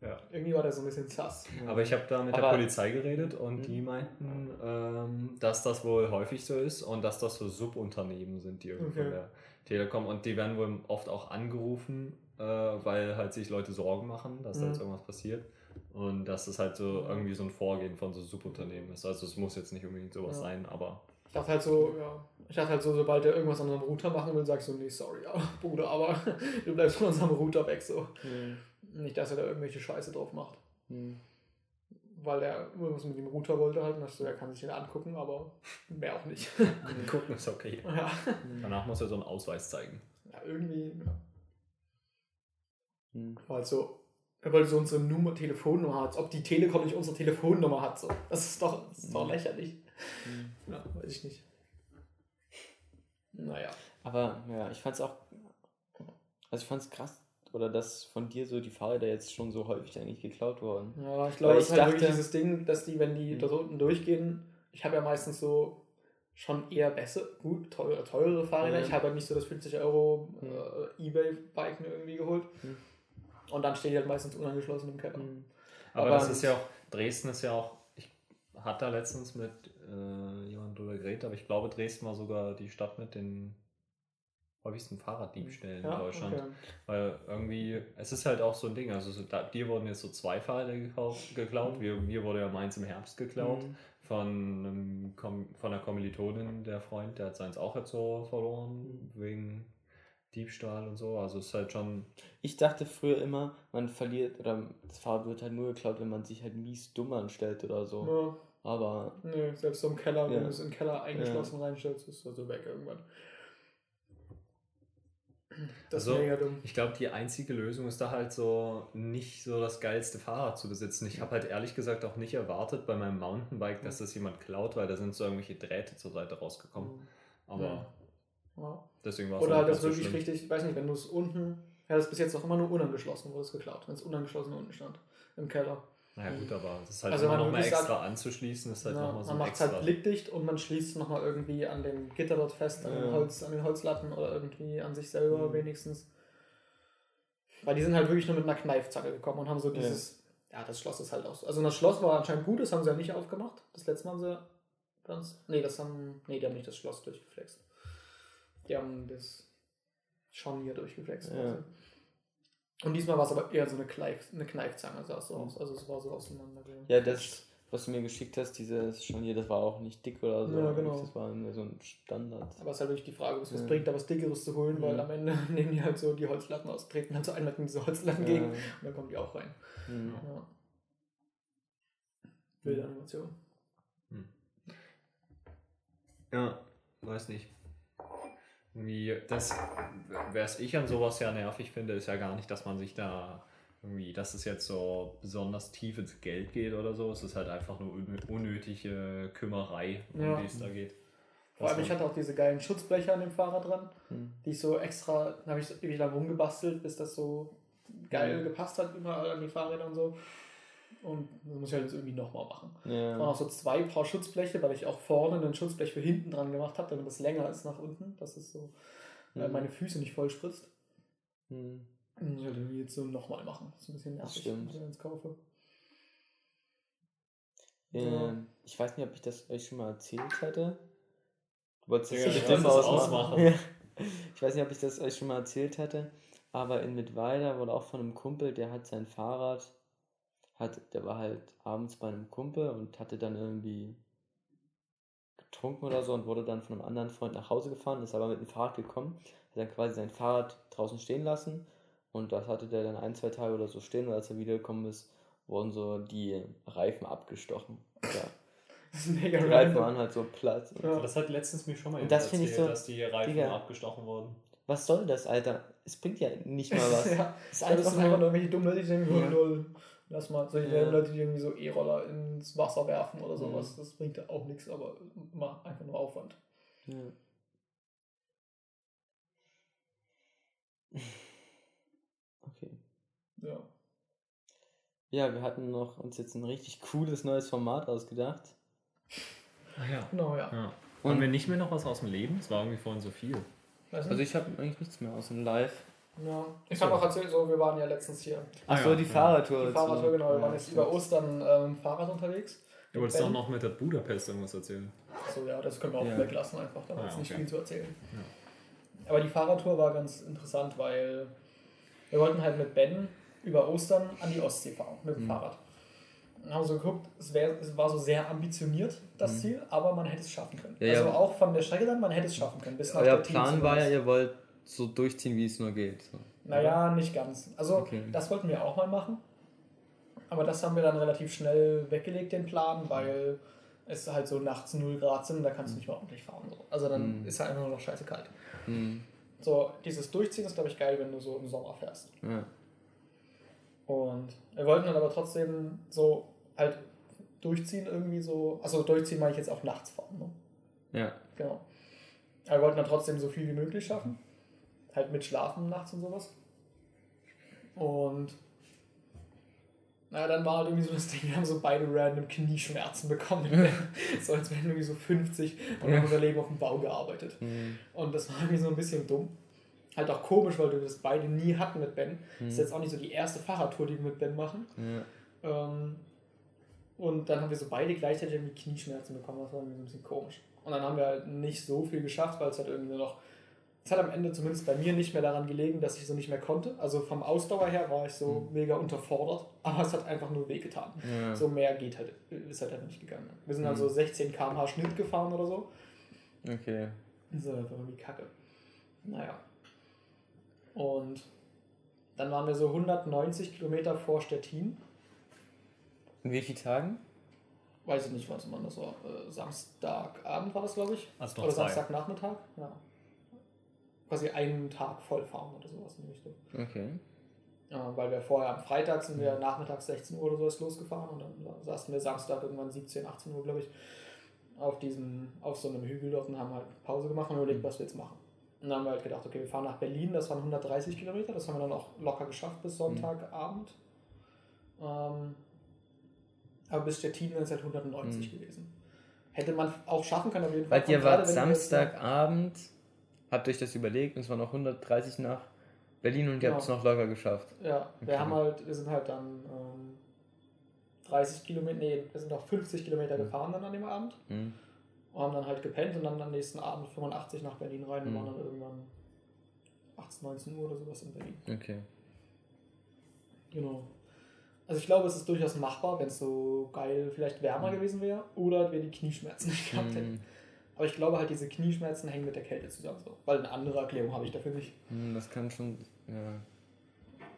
Ja. Irgendwie war der so ein bisschen sass. Aber ich habe da mit der Aber- Polizei geredet und Mhm. die meinten, ähm, dass das wohl häufig so ist und dass das so Subunternehmen sind, die irgendwie Okay. von der Telekom und die werden wohl oft auch angerufen, äh, weil halt sich Leute Sorgen machen, dass da Mhm. jetzt irgendwas passiert. Und dass das halt so irgendwie so ein Vorgehen von so Subunternehmen ist. Also es muss jetzt nicht unbedingt sowas Ja. sein, aber Ich dachte halt so, ja. Ich dachte halt so, sobald der irgendwas an unserem Router machen will, sag ich so, nee, sorry, ja, Bruder, aber du bleibst von unserem Router weg, so. Hm. Nicht, dass er da irgendwelche Scheiße drauf macht. Hm. Weil der irgendwas mit dem Router wollte halt. Und so, er kann sich den angucken, aber mehr auch nicht. gucken ist okay. ja. Danach muss er so einen Ausweis zeigen. ja, irgendwie, ja. Hm. Halt so, er wollte so unsere Nummer, Telefonnummer hat, als ob die Telekom nicht unsere Telefonnummer hat. So. Das ist doch, das ist doch Mhm. lächerlich. Hm. Ja, weiß ich nicht. Naja. Aber ja, ich fand's auch. Also ich fand's krass, oder dass von dir so die Fahrräder jetzt schon so häufig eigentlich geklaut wurden. Ja, ich glaube, es ist ich halt wirklich dachte- dieses Ding, dass die, wenn die Mhm. da unten durchgehen, ich habe ja meistens so schon eher besser, gut, teure, teurere Fahrräder. Mhm. Ich habe halt nicht so das 50 Euro Mhm. äh, Ebay-Bike mir irgendwie geholt. Mhm. Und dann steht die halt meistens unangeschlossen im Keller. Hm. Aber, Aber- das ist ja auch, Dresden ist ja auch, ich hatte da letztens mit äh, jemandem drüber geredet, aber ich glaube, Dresden war sogar die Stadt mit den häufigsten Fahrraddiebstählen in Deutschland. okay. Weil irgendwie, es ist halt auch so ein Ding, also so, da, dir wurden jetzt so zwei Fahrräder gekauft, geklaut, Mhm. mir, mir wurde ja meins im Herbst geklaut. Hm. Von, einem, Kom- von einer Kommilitonin, der Freund, der hat seins auch jetzt so verloren, wegen Diebstahl und so. Also es ist halt schon, Ich dachte früher immer, man verliert, oder das Fahrrad wird halt nur geklaut, wenn man sich halt mies dumm anstellt oder so. Ja, Aber nee, selbst so im Keller, wenn Ja. du es im Keller eingeschlossen reinstellst, ist es also weg irgendwann. Das ist Also, mega dumm. Ich glaube, die einzige Lösung ist da halt so, nicht so das geilste Fahrrad zu besitzen. Ich habe halt ehrlich gesagt auch nicht erwartet bei meinem Mountainbike, dass das jemand klaut, weil da sind so irgendwelche Drähte zur Seite rausgekommen. Aber Ja. deswegen war es Oder auch halt das wirklich schlimm. richtig, ich weiß nicht, wenn du es unten, ja, das ist bis jetzt auch immer nur unangeschlossen, wurde es geklaut, wenn es unangeschlossen unten stand, im Keller. Naja gut, aber das ist halt Also immer man noch mal wirklich extra anzuschließen, ist halt Ja, nochmal so man macht es halt blickdicht und man schließt es nochmal irgendwie an dem Gitter dort fest, an, den Ja. Holz, an den Holzlatten oder irgendwie an sich selber Mhm. wenigstens. Weil die sind halt wirklich nur mit einer Kneifzange gekommen und haben so dieses. Ja, das Schloss ist halt auch so. Also das Schloss war anscheinend gut, das haben sie ja nicht aufgemacht. Das letzte Mal haben sie ganz. Nee, das haben. Nee, die haben nicht das Schloss durchgeflext. Die haben das Scharnier durchgeflext. Ja. quasi. Und diesmal war es aber eher so eine, Kneif, eine Kneifzange, sah es so aus. Also es war so auseinander. Ja, das, was du mir geschickt hast, dieses Scharnier, das war auch nicht dick oder so. Ja, genau. Das war so ein Standard. Aber es ist halt wirklich die Frage, was es Ja. bringt, da was Dickeres zu holen, weil Ja. am Ende nehmen die halt so die Holzlatten aus, treten halt so einmal in diese Holzlatten gegen und dann kommen die auch rein. Mhm. Ja. Wilde Animation. Ja, weiß nicht. Irgendwie, das, was ich an sowas ja nervig finde, ist ja gar nicht, dass man sich da irgendwie, dass es jetzt so besonders tief ins Geld geht oder so. Es ist halt einfach nur unnö- unnötige Kümmerei, um Ja. die es da geht. Vor allem, ich hatte auch diese geilen Schutzbleche an dem Fahrrad dran, Mhm. die ich so extra, da habe ich so ewig lang rumgebastelt, bis das so geil gepasst hat, überall an die Fahrräder und so. Und das muss ich halt jetzt irgendwie nochmal machen. Es waren Ja. auch so zwei Paar Schutzbleche, weil ich auch vorne ein Schutzblech für hinten dran gemacht habe, damit es länger ist nach unten, dass es so Mhm. meine Füße nicht voll spritzt. Mhm. Das muss ich halt irgendwie jetzt so nochmal machen. Das ist ein bisschen nervig, wenn ich eins kaufe. Ähm, Ich weiß nicht, ob ich das euch schon mal erzählt hätte. Du wolltest das ja du bestimmt ausmachen. ausmachen. Ja. Ich weiß nicht, ob ich das euch schon mal erzählt hätte, aber in Mittweida wurde auch von einem Kumpel, der hat sein Fahrrad, hat, der war halt abends bei einem Kumpel und hatte dann irgendwie getrunken oder so und wurde dann von einem anderen Freund nach Hause gefahren, ist aber mit dem Fahrrad gekommen, hat dann quasi sein Fahrrad draußen stehen lassen und das hatte der dann ein, zwei Tage oder so stehen und als er wiedergekommen ist, wurden so die Reifen abgestochen. Ja. Das ist mega Die Reifen waren halt so platt. Ja. Das hat letztens mir schon mal das ich erzählt, so- dass die Reifen Digga. abgestochen wurden. Was soll das, Alter? Es bringt ja nicht mal was. ja, Es ist das ist einfach einfach nur nur. irgendwelche dummen Leute, die denken, Ja. Lass mal, solche Ja. Leute, die irgendwie so E-Roller ins Wasser werfen oder Mhm. sowas. Das bringt ja auch nichts, aber macht einfach nur Aufwand. Ja. Okay. Ja. Ja, wir hatten noch uns jetzt ein richtig cooles neues Format ausgedacht. Ah ja. Genau, ja. ja. Und- Haben wir nicht mehr noch was aus dem Leben? Es war irgendwie vorhin so viel. Also ich habe eigentlich nichts mehr aus dem Live. Ja. Ich habe auch erzählt, so, wir waren ja letztens hier. Ah Achso, ja, die ja. Fahrradtour. Die Fahrradtour, genau. Wir Ja, waren jetzt über Ostern ähm, Fahrrad unterwegs. Du wolltest doch noch mit der Budapest irgendwas erzählen. So, ja, das können wir auch Ja. weglassen einfach. Da Ah, ist nicht okay. viel zu erzählen. Aber die Fahrradtour war ganz interessant, weil wir wollten halt mit Ben über Ostern an die Ostsee fahren mit dem Mhm. Fahrrad. Und haben so geguckt, es, wär, es war so sehr ambitioniert, das Mhm. Ziel, aber man hätte es schaffen können. Ja, ja. also auch von der Strecke dann, man hätte es schaffen können. Bis nach Euer der Plan war ja, ihr wollt so durchziehen, wie es nur geht. So. Naja, nicht ganz. Also Okay. das wollten wir auch mal machen. Aber das haben wir dann relativ schnell weggelegt, den Plan, weil es halt so nachts 0 Grad sind, da kannst du nicht mal ordentlich fahren. So. Also dann Mhm. ist halt einfach nur noch scheiße kalt. Hm. So, dieses Durchziehen ist, glaube ich, geil, wenn du so im Sommer fährst. Ja. Und wir wollten dann aber trotzdem so halt durchziehen irgendwie so. Also durchziehen meine ich jetzt auch nachts fahren. Ne? ja. Genau. Aber wir wollten dann trotzdem so viel wie möglich schaffen. Halt mit Schlafen nachts und sowas. Und naja, dann war halt irgendwie so das Ding, wir haben so beide random Knieschmerzen bekommen. so als wären irgendwie so 50 und haben unser Leben auf dem Bau gearbeitet. Hm. Und das war irgendwie so ein bisschen dumm. Halt auch komisch, weil wir das beide nie hatten mit Ben. Das ist jetzt auch nicht so die erste Fahrradtour, die wir mit Ben machen. Ja. Ähm, und dann haben wir so beide gleichzeitig irgendwie Knieschmerzen bekommen. Das war irgendwie so ein bisschen komisch. Und dann haben wir halt nicht so viel geschafft, weil es halt irgendwie nur noch. Es hat am Ende zumindest bei mir nicht mehr daran gelegen, dass ich so nicht mehr konnte. Also vom Ausdauer her war ich so mega unterfordert, aber es hat einfach nur wehgetan. Ja. So mehr geht halt, ist halt einfach nicht gegangen. Wir sind Mhm. also 16 km/h Schnitt gefahren oder so. Okay. Das ist einfach irgendwie kacke. Naja. Und dann waren wir so 190 Kilometer vor Stettin. In wie vielen Tagen? Weiß ich nicht, was man das war. Äh, Samstagabend war das, glaube ich. Also Oder. Samstagnachmittag. Ja. Quasi einen Tag voll fahren oder sowas in die Richtung. Okay. Ja, weil wir vorher am Freitag sind wir nachmittags 16 Uhr oder sowas losgefahren und dann saßen wir Samstag irgendwann 17, 18 Uhr, glaube ich, auf diesem, auf so einem Hügel dort und haben halt Pause gemacht und überlegt, was wir jetzt machen. Und dann haben wir halt gedacht, okay, wir fahren nach Berlin, das waren 130 Kilometer, das haben wir dann auch locker geschafft bis Sonntagabend. Ähm, aber bis Stettin wären es halt 190 gewesen. Hätte man auch schaffen können, auf jeden Fall. Weil ihr wart Samstagabend, habt euch das überlegt und es waren noch 130 nach Berlin und ihr habt es Genau. noch locker geschafft. Ja, wir Okay. haben halt, wir sind halt dann ähm, 30 Kilometer, nee, wir sind noch 50 Kilometer gefahren dann an dem Abend. Hm. Und haben dann halt gepennt und dann am nächsten Abend 85 nach Berlin rein und Mhm. waren dann irgendwann 18, 19 Uhr oder sowas in Berlin. Okay. Genau. Also ich glaube, es ist durchaus machbar, wenn es so geil vielleicht wärmer gewesen wäre oder wir die Knieschmerzen nicht gehabt hätten. Hm. Aber ich glaube halt, diese Knieschmerzen hängen mit der Kälte zusammen. So. Weil eine andere Erklärung habe ich dafür nicht. Hm, Das kann schon. Ja.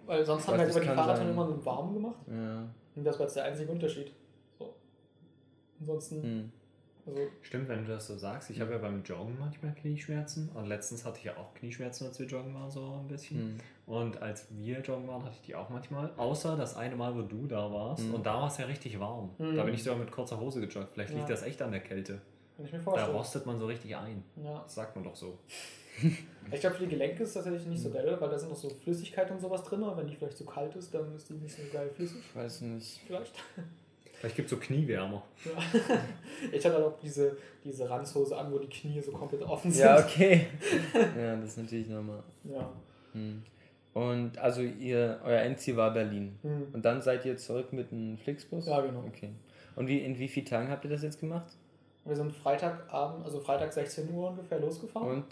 Weil sonst Ich haben wir über die sein. immer so warm gemacht. Ja. Und das war jetzt der einzige Unterschied. So. Ansonsten, Hm. also Stimmt, wenn du das so sagst. Ich habe ja beim Joggen manchmal Knieschmerzen. Und letztens hatte ich ja auch Knieschmerzen, als wir joggen waren, so ein bisschen. Hm. Und als wir joggen waren, hatte ich die auch manchmal. Außer das eine Mal, wo du da warst. Mhm. Und da war es ja richtig warm. Mhm. Da bin ich sogar mit kurzer Hose gejoggt. Vielleicht liegt Ja. das echt an der Kälte. Kann ich mir Da vorstellen. rostet man so richtig ein. Ja. Das sagt man doch so. Ich glaube, für die Gelenke ist das tatsächlich nicht so geil, weil da sind noch so Flüssigkeit und sowas drin. Und wenn die vielleicht zu kalt ist, dann ist die nicht so geil flüssig. Ich weiß nicht. Vielleicht. Vielleicht gibt es so Kniewärmer. Ja. Ich hatte auch diese, diese Ranzhose an, wo die Knie so komplett offen sind. Ja, okay. ja, das ist natürlich normal. Ja. Hm. Und also ihr, euer Endziel war Berlin. Hm. Und dann seid ihr zurück mit einem Flixbus? Ja, genau. Okay. Und wie, in wie vielen Tagen habt ihr das jetzt gemacht? Wir sind Freitagabend, also Freitag 16 Uhr ungefähr losgefahren und,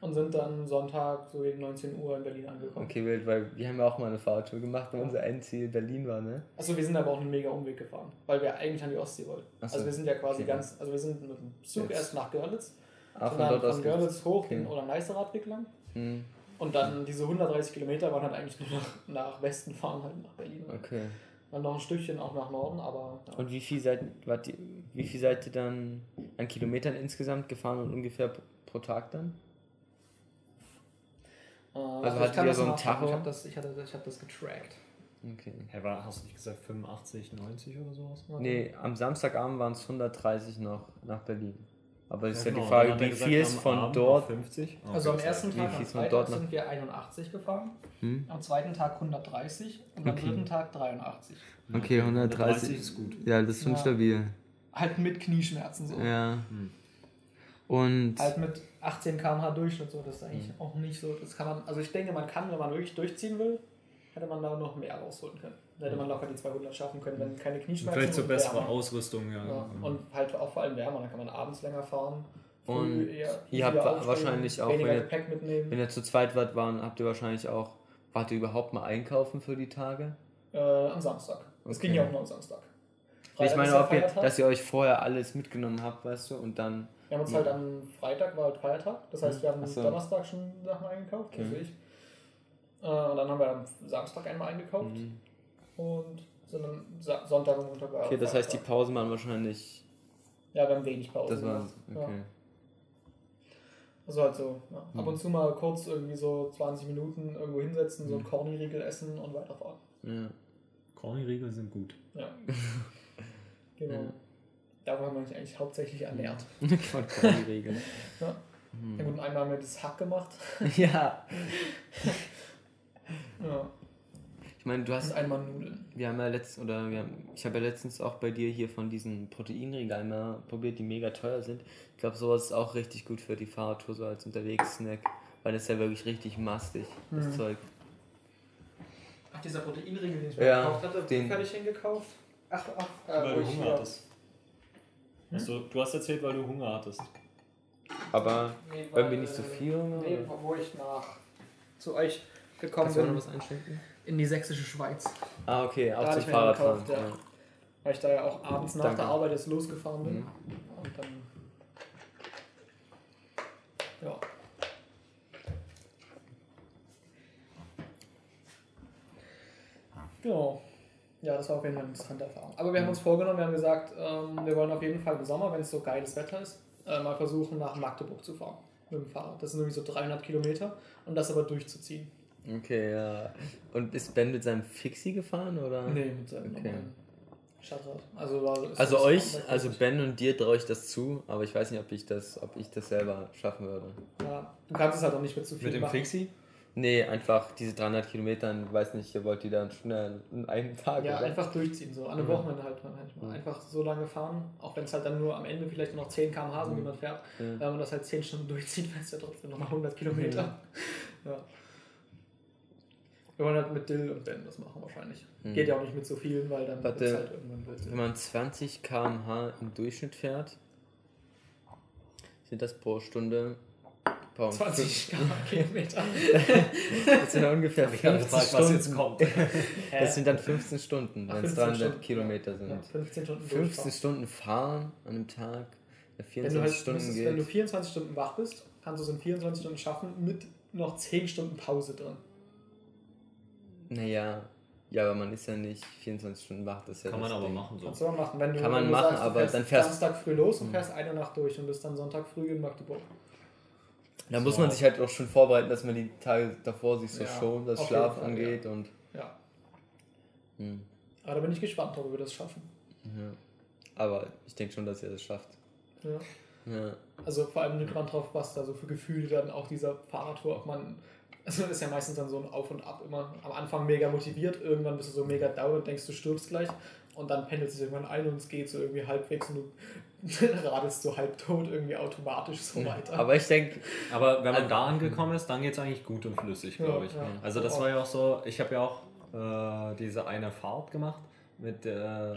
Und sind dann Sonntag so gegen 19 Uhr in Berlin angekommen. okay, wild, weil wir haben ja auch mal eine Fahrradtour gemacht, wo unser Endziel Berlin war, ne? Also wir sind aber auch einen mega Umweg gefahren, weil wir eigentlich an die Ostsee wollten. Ach so. Also wir sind ja quasi Okay. ganz, also wir sind mit dem Zug Jetzt. erst nach Görlitz, Ah, sind von dann dort von Görlitz hoch Okay. in oder Neißeradweg lang Hm. und dann diese 130 Kilometer waren halt eigentlich nur nach, nach Westen fahren, halt nach Berlin. Okay. Dann noch ein Stückchen auch nach Norden, aber ja. Und wie viel seid, wart ihr, wie viel seid ihr dann an Kilometern insgesamt gefahren und ungefähr pro, Tag dann? Äh, Also ich hattet kann ihr so ein. Tacho? Ich habe das, ich hatte, ich hab das getrackt. Okay. Hey, war, hast du nicht gesagt 85, 90 oder sowas? Nee, am Samstagabend waren es 130 noch nach Berlin. Aber es ist ja, genau, die dann Frage, wie gesagt, viel ist am von Abend dort. noch 50. Also am Okay, ersten Tag, viel am ist von Freitag dort nach- sind wir 81 gefahren, Hm? am zweiten Tag 130 und am Okay. dritten Tag 83. Okay, 130 ist gut. Ja, das ist schon Ja. stabil. Halt mit Knieschmerzen so. Ja. Hm. Und Halt mit 18 km/h Durchschnitt so, das ist eigentlich Mhm. auch nicht so. Das kann man, also ich denke, man kann, wenn man wirklich durchziehen will, hätte man da noch mehr rausholen können. Da hätte man locker die 200 schaffen können, wenn keine Knieschmerzen Vielleicht so und bessere Wärme. Ausrüstung, ja. Ja, und halt auch vor allem wärmer, dann kann man abends länger fahren. Und ihr habt wahrscheinlich auch, weniger wenn ihr- Gepäck mitnehmen. wenn ihr zu zweit wart, waren, habt ihr wahrscheinlich auch, wart ihr überhaupt mal einkaufen für die Tage? Äh, am Samstag. Es Okay. ging ja auch nur am Samstag. ich Freitag meine, ist ja ob ihr, dass ihr euch vorher alles mitgenommen habt, weißt du, und dann. Wir haben uns Ja. halt am Freitag, war halt Feiertag. Das heißt, wir haben so. Donnerstag schon Sachen eingekauft, Okay. also ich. Äh, und dann haben wir am Samstag einmal eingekauft Mhm. und sind dann Sa Sonntag und Montag Okay, das heißt, die. Pausen waren wahrscheinlich. Ja, wir haben wenig Pause Das war. gemacht. Ja. Okay. Also halt so, ja. ab Mhm. und zu mal kurz irgendwie so 20 Minuten irgendwo hinsetzen, so einen Mhm. Corny-Riegel essen und weiterfahren. Ja. Corny-Riegel sind gut. Ja. genau. Ja. Davon haben wir uns eigentlich hauptsächlich ernährt. Von Corny-Regeln. Ja. Hm. Ja, gut, und einmal haben wir das Hack gemacht. Ja. Ja. Ich meine, du Und hast einmal Nudeln. Wir haben ja letztens, oder wir haben, ich habe ja letztens auch bei dir hier von diesen Proteinregeln mal probiert, die mega teuer sind. Ich glaube, sowas ist auch richtig gut für die Fahrradtour, so als Unterwegs-Snack, weil das ist ja wirklich richtig mastig, das Mhm. Zeug. Ach, dieser Proteinriegel, den ich mir Ja, gekauft hatte, den- fertig hingekauft. Ach, ach, äh, weil wo du ich Hunger hier- hattest. Also, du hast erzählt, weil du Hunger hattest. Aber Nee, irgendwie weil, nicht so viel, oder? Nee, wo ich nach zu euch gekommen Kannst du auch noch bin, was einschenken? in die sächsische Schweiz. Ah, okay, auch zum Fahrradfahren. gekauft, ja. Weil ich da ja auch abends nach Danke. der Arbeit jetzt losgefahren bin. Mhm. Und dann. Ja. Genau. Ja, das war auf jeden Fall eine interessante Erfahrung. Aber wir haben uns vorgenommen, wir haben gesagt, ähm, wir wollen auf jeden Fall im Sommer, wenn es so geiles Wetter ist, äh, mal versuchen, nach Magdeburg zu fahren. Mit dem Fahrrad. Das sind irgendwie so 300 Kilometer und das aber durchzuziehen. Okay, ja. Und ist Ben mit seinem Fixie gefahren, oder? Nee, mit seinem Okay. Stadtrad. Also, war, ist Also euch, also. Ben und dir traue ich das zu, aber ich weiß nicht, ob ich das, ob ich das selber schaffen würde. Ja, du kannst es halt auch nicht mit zu viel Mit dem machen. Fixie? Nee, einfach diese 300 Kilometer, ich weiß nicht, ihr wollt die dann schnell in einem Tag, Ja, oder? einfach durchziehen, so an einem Mhm. Wochenende halt manchmal. Mhm. Einfach so lange fahren, auch wenn es halt dann nur am Ende vielleicht nur noch 10 km/h sind, Mhm. die man fährt. Ja. Wenn man das halt 10 Stunden durchzieht, wäre es ja trotzdem nochmal 100 Kilometer. Ja. Wir wollen halt mit Dill und Ben das machen wahrscheinlich. Hm. Geht ja auch nicht mit so vielen, weil dann Warte. wird's halt irgendwann wild. Wenn man 20 km/h im Durchschnitt fährt, sind das pro Stunde Boah, 20 Kilometer. Das sind dann ungefähr Ich habe 15 gefragt, was jetzt Stunden. kommt. Das sind dann 15 Stunden, wenn es 15 300 Stunden. Kilometer sind. Ja, 15 Stunden 15 durchfahren. Stunden fahren an einem Tag, der Wenn 24 du, halt, Stunden müsstest, geht. wenn du 24 Stunden wach bist, kannst du es in 24 Stunden schaffen mit noch 10 Stunden Pause drin. Naja, ja, aber man ist ja nicht 24 Stunden wach. Das ist ja Kann das man aber Ding. machen so. Kannst du mal machen. Wenn du, Kann man machen, sagst, du aber fährst dann fährst- Samstag früh los und Mhm. fährst eine Nacht durch und bist dann Sonntag früh in Magdeburg. Da muss So. man sich halt auch schon vorbereiten, dass man die Tage davor sich so Ja, schont, was Schlaf Fall, angeht und. Ja. Hm, Aber da bin ich gespannt, ob wir das schaffen. ja. Aber ich denke schon, dass ihr das schafft. Ja. Ja. Also vor allem gespannt drauf, was da so für Gefühle dann auch dieser Fahrradtour, ob man, also ist ja meistens dann so ein Auf und Ab immer. Am Anfang mega motiviert, irgendwann bist du so mega down und denkst, du stirbst gleich und dann pendelt es sich irgendwann ein und es geht so irgendwie halbwegs und du radelst so halbtot irgendwie automatisch so weiter. Aber ich denke, Aber wenn man Also- da angekommen ist, dann geht es eigentlich gut und flüssig, Ja, glaube ich. ja. Also das war ja auch so, ich habe ja auch äh, diese eine Fahrt gemacht mit, äh,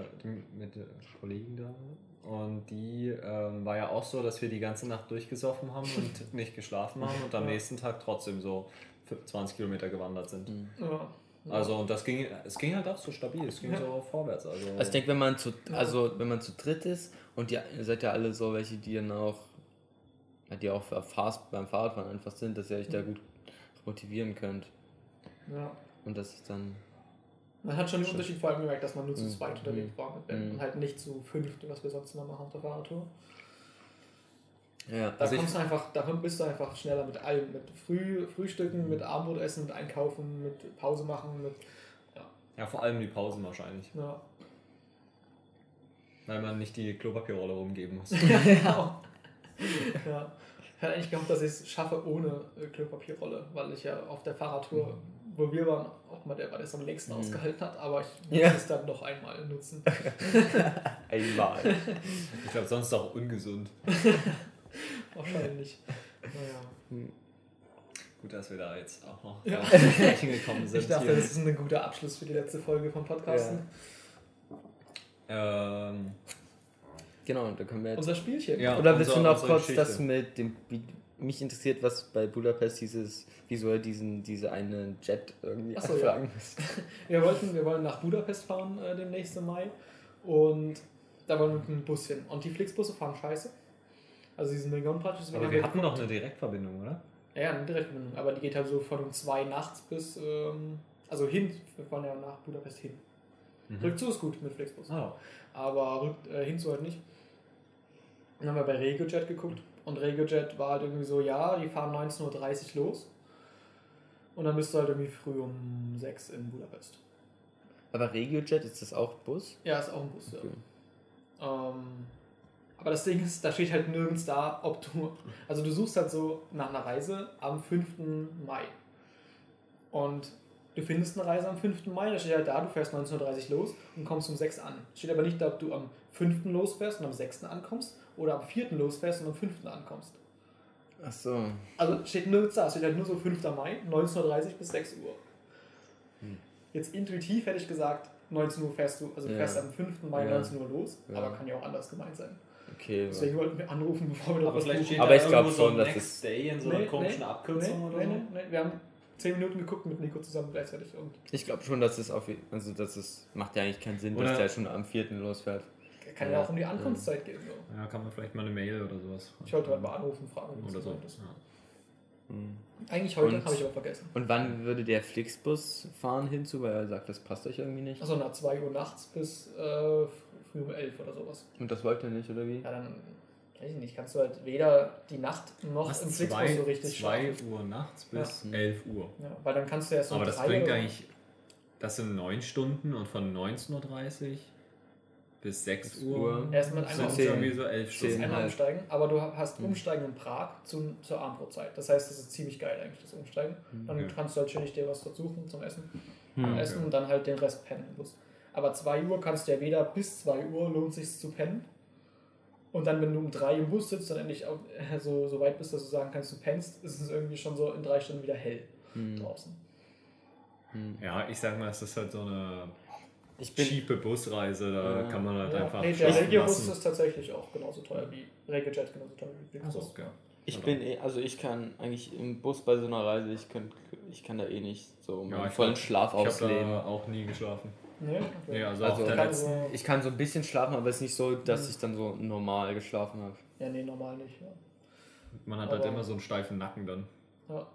mit der Kollegen da. Und die ähm, war ja auch so, dass wir die ganze Nacht durchgesoffen haben und nicht geschlafen haben und am Ja. nächsten Tag trotzdem so 20 Kilometer gewandert sind. ja. Also und das ging, es ging halt auch so stabil, es ging Ja. so vorwärts. Also, also ich denke, wenn man zu, also wenn man zu dritt ist und ihr ihr seid ja alle so welche, die dann auch, die auch für Fast beim Fahrradfahren einfach sind, dass ihr euch da gut motivieren könnt. ja. Und das ist dann. Man hat schon den Unterschied vor allem gemerkt, dass man nur zu Mhm. zweit unterwegs war mit Ben Mhm. und halt nicht zu fünft, was wir sonst immer machen auf der Fahrradtour. Ja, Da Also ich- kommst du einfach, da bist du einfach schneller mit allem, mit Früh, Frühstücken, mit Abendbrot essen, mit Einkaufen, mit Pause machen, mit ja, vor allem die Pausen wahrscheinlich, ja. weil man nicht die Klopapierrolle rumgeben muss. ja. ja. Ich hätte eigentlich gehofft, dass ich es schaffe ohne äh, Klopapierrolle, weil ich ja auf der Fahrradtour, wo wir waren, auch mal der war, der es am längsten Mhm. ausgehalten hat, aber ich muss Ja. es dann noch einmal nutzen. einmal. Ich glaube, sonst ist es auch ungesund. Wahrscheinlich. Naja. Gut, dass wir da jetzt auch noch Ja. auf die Flächen gekommen sind. Ich dachte, hier. das ist ein guter Abschluss für die letzte Folge vom Podcast. ähm, Genau, da können wir jetzt. Unser Spielchen. Ja. Oder willst du noch kurz Geschichte. das mit dem. Mich interessiert, was bei Budapest dieses, wieso er diesen, diese eine Jet irgendwie Ach so, ja. Wir, wollten, wir wollen nach Budapest fahren äh, demnächst im Mai und da wollen wir mit einem Bus hin. Und die Flixbusse fahren scheiße. Also diesen Millionenplatz. deswegen aber wir hatten geguckt. doch eine Direktverbindung, oder? Ja, ja, eine Direktverbindung. Aber die geht halt so von um zwei nachts bis, ähm, also hin, wir fahren ja nach Budapest hin. Mhm. Rückzu ist gut mit Flixbus. Oh. Aber rück, äh, hinzu halt nicht. Dann haben wir bei RegioJet geguckt und RegioJet war halt irgendwie so, ja, die fahren 19.30 Uhr los. Und dann bist du halt irgendwie früh um 6 in Budapest. Aber RegioJet, ist das auch Bus? Ja, ist auch ein Bus, ja. Okay. Ähm, aber das Ding ist, da steht halt nirgends da, ob du. Also du suchst halt so nach einer Reise am 5. Mai. Und du findest eine Reise am 5. Mai, da steht halt da, du fährst 19.30 Uhr los und kommst um 6 an. Steht aber nicht da, ob du am 5. losfährst und am 6. ankommst oder am 4. losfährst und am 5. ankommst. Ach so. Also steht nirgends da, steht halt nur so 5. Mai, 19.30 Uhr bis 6 Uhr. Hm. Jetzt intuitiv hätte ich gesagt, 19 Uhr fährst du, also du Ja. fährst am 5. Mai Ja. 19 Uhr los, Ja. aber kann ja auch anders gemeint sein. Okay. Deswegen wollten wir anrufen, bevor wir noch Aber was vielleicht steht Aber ich glaub irgendwo so schon, dass Next es- Day in so einer komischen Abkürzung nee, oder nee, so. nee, nee. Wir haben 10 Minuten geguckt mit Nico zusammen gleichzeitig und Ich glaube schon, dass es auf also das ist, macht ja eigentlich keinen Sinn, dass Oder- der schon am 4. losfährt. kann ja, Ja. auch um die Ankunftszeit gehen. So. Ja, kann man vielleicht mal eine Mail oder sowas. Ich wollte heute mal anrufen, fragen, Oder das so. ist. Ja. Hm. Eigentlich heute, habe ich aber vergessen. Und wann würde der Flixbus fahren hinzu, weil er sagt, das passt euch irgendwie nicht? Achso, nach 2 Uhr nachts bis äh, früh um 11 oder sowas. Und das wollt ihr nicht, oder wie? Ja, dann, weiß ich nicht, kannst du halt weder die Nacht noch Was? im Flixbus so richtig zwei schlafen. Uhr nachts bis Ja. 11 Uhr. Ja, weil dann kannst du erst um Aber das drei bringt eigentlich, das sind 9 Stunden und von 19.30 Uhr bis 6 Uhr. Erstmal sind einmal zehn. irgendwie so 11 Zehn. Stunden. einmal umsteigen, aber du hast Hm. Umsteigen in Prag zu, zur Abendbrotzeit. Das heißt, das ist ziemlich geil eigentlich, das Umsteigen. Dann Okay. kannst du halt chillig dir was dort suchen zum Essen, Hm. essen und dann halt den Rest pennen im Bus. Aber 2 Uhr kannst du ja weder bis 2 Uhr lohnt sich zu pennen. Und dann, wenn du um 3 im Bus sitzt und endlich auch, äh, so, so weit bist, dass du sagen kannst, du pennst, ist es irgendwie schon so in drei Stunden wieder hell Hm. draußen. Hm. Ja, ich sag mal, es ist halt so eine ich bin, cheape Busreise, da ja. kann man halt ja. einfach. Nee, der Regiobus ist tatsächlich auch genauso teuer wie Regiojet, genauso teuer wie Flixbus. Okay. Ich bin eh, also ich kann eigentlich im Bus bei so einer Reise, ich kann, ich kann da eh nicht so meinen ja, vollen Schlaf ich ausleben. Ich habe auch nie geschlafen. Nee, okay. nee also, also letzten, so ich kann so ein bisschen schlafen, aber es ist nicht so, dass mhm. ich dann so normal geschlafen habe. Ja, nee, normal nicht. Ja. Man hat halt aber halt immer so einen steifen Nacken dann. Ja.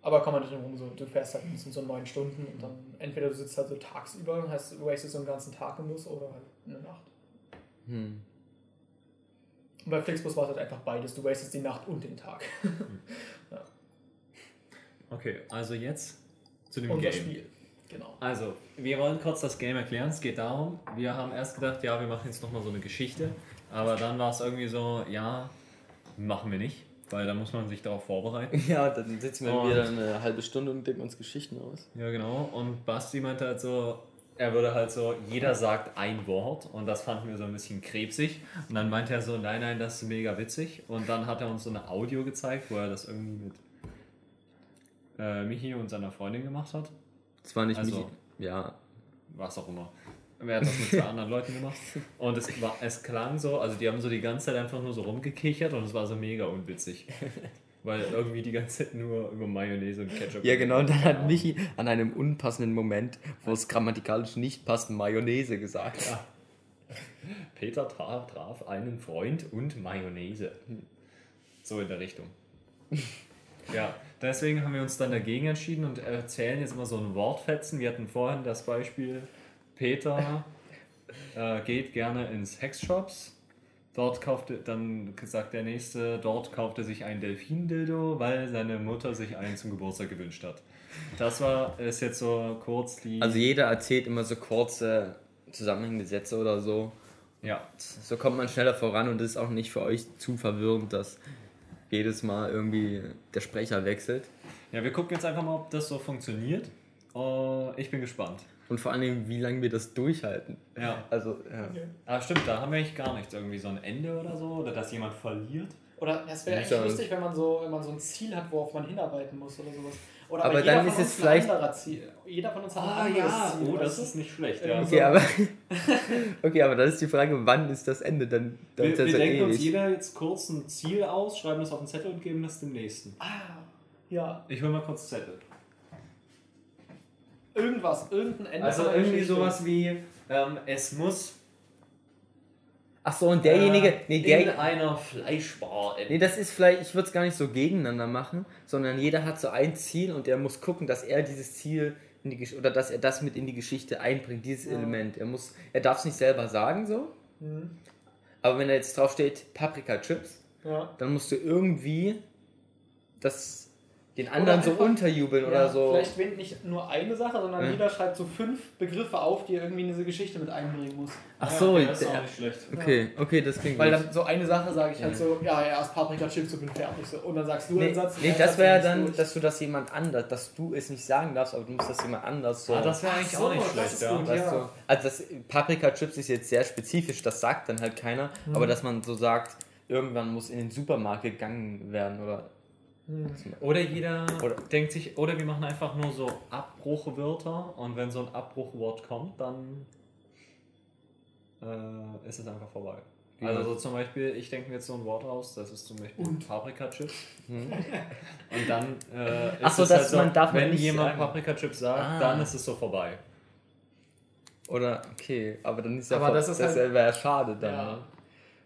Aber kann man nicht rum, so, du fährst halt so neun Stunden und dann entweder du sitzt halt so tagsüber, heißt du wastest so einen ganzen Tag im Bus oder halt eine Nacht. Hm. Und bei Flixbus war es halt einfach beides. Du wastest die Nacht und den Tag. ja. Okay, also jetzt zu dem und Game. Spiel. Genau. Also, wir wollen kurz das Game erklären. Es geht darum, wir haben erst gedacht, ja, wir machen jetzt nochmal so eine Geschichte. Aber dann war es irgendwie so, ja, machen wir nicht. Weil da muss man sich darauf vorbereiten. Ja, dann sitzen wir wieder eine halbe Stunde und denken uns Geschichten aus. Ja, genau. Und Basti meinte halt so, er würde halt so, jeder sagt ein Wort und das fanden wir so ein bisschen krebsig. Und dann meinte er so, nein, nein, das ist mega witzig. Und dann hat er uns so eine Audio gezeigt, wo er das irgendwie mit äh, Michi und seiner Freundin gemacht hat. Das war nicht also, Michi, ja. Was auch immer. Wer hat das mit zwei anderen Leuten gemacht? Und es, war, es klang so, also die haben so die ganze Zeit einfach nur so rumgekichert und es war so mega unwitzig. Weil irgendwie die ganze Zeit nur über Mayonnaise und Ketchup. Ja, genau. Und dann hat Michi an einem unpassenden Moment, wo es grammatikalisch nicht passt, Mayonnaise gesagt. Ja. Peter traf, traf einen Freund und Mayonnaise. So in der Richtung. Ja, deswegen haben wir uns dann dagegen entschieden und erzählen jetzt immer so ein Wortfetzen. Wir hatten vorhin das Beispiel, Peter äh, geht gerne ins Hexshops Dort kaufte, dann sagt der Nächste, dort kaufte sich ein Delfin-Dildo, weil seine Mutter sich einen zum Geburtstag gewünscht hat. Das war, ist jetzt so kurz die... Also jeder erzählt immer so kurze zusammenhängende Sätze oder so. Ja. So kommt man schneller voran und es ist auch nicht für euch zu verwirrend, dass jedes Mal irgendwie der Sprecher wechselt. Ja, wir gucken jetzt einfach mal, ob das so funktioniert. Uh, ich bin gespannt. Und vor allem, wie lange wir das durchhalten. Ja. Also, ja. Okay. Aber stimmt, da haben wir eigentlich gar nichts. Irgendwie so ein Ende oder so, oder dass jemand verliert. Oder es wäre eigentlich lustig, wenn man, so, wenn man so ein Ziel hat, worauf man hinarbeiten muss oder sowas. Oder aber, aber dann ist es vielleicht. Ziel. Jeder von uns hat ah, ein ja. Ziel. Oh, das ist nicht schlecht. Ja. Okay, aber, okay, aber dann ist die Frage, wann ist das Ende? Dann, dann wir, wir denken ewig. uns jeder jetzt kurz ein Ziel aus, schreiben das auf den Zettel und geben das dem nächsten. Ah, ja. Ich hol mal kurz Zettel. Irgendwas, irgendein Ende. Also irgendwie sowas wie, ähm, es muss. Ach so, und derjenige. Äh, nee, der, in einer Fleischbar. Nee, das ist vielleicht, ich würde es gar nicht so gegeneinander machen, sondern jeder hat so ein Ziel und er muss gucken, dass er dieses Ziel in die Geschichte, oder dass er das mit in die Geschichte einbringt, dieses ja. Element. Er muss, er darf es nicht selber sagen so. Mhm. Aber wenn da jetzt drauf steht Paprika Chips, ja. dann musst du irgendwie das den anderen einfach, so unterjubeln ja, oder so. Vielleicht wenn nicht nur eine Sache, sondern ja. jeder schreibt so fünf Begriffe auf, die er irgendwie in diese Geschichte mit einbringen muss. Ach so, ja, das ist auch nicht schlecht. Okay, okay, das klingt Weil dann so eine Sache sage ich halt so, ja, erst Paprika Chips und bin fertig. So. Und dann sagst du nee, einen Satz. Nee, das wäre dann, gut. dass du das jemand anders, dass du es nicht sagen darfst, aber du musst das jemand anders so. Ah, das wäre eigentlich so, auch nicht schlecht, ja. Gut, weißt du? Also das Paprika Chips ist jetzt sehr spezifisch, das sagt dann halt keiner, hm. aber dass man so sagt, irgendwann muss in den Supermarkt gegangen werden oder. Oder jeder oder denkt sich, oder wir machen einfach nur so Abbruchwörter und wenn so ein Abbruchwort kommt, dann äh, ist es einfach vorbei. Ja. Also so zum Beispiel, ich denke mir jetzt so ein Wort aus, das ist zum Beispiel und. Paprika-Chips. Hm. Und dann äh, ist Ach so, es halt so, man darf wenn jemand Paprika-Chips sagt, ah. dann ist es so vorbei. Oder, okay, aber dann ist ja aber das, ist das halt, wäre schade dann. Ja. Ne?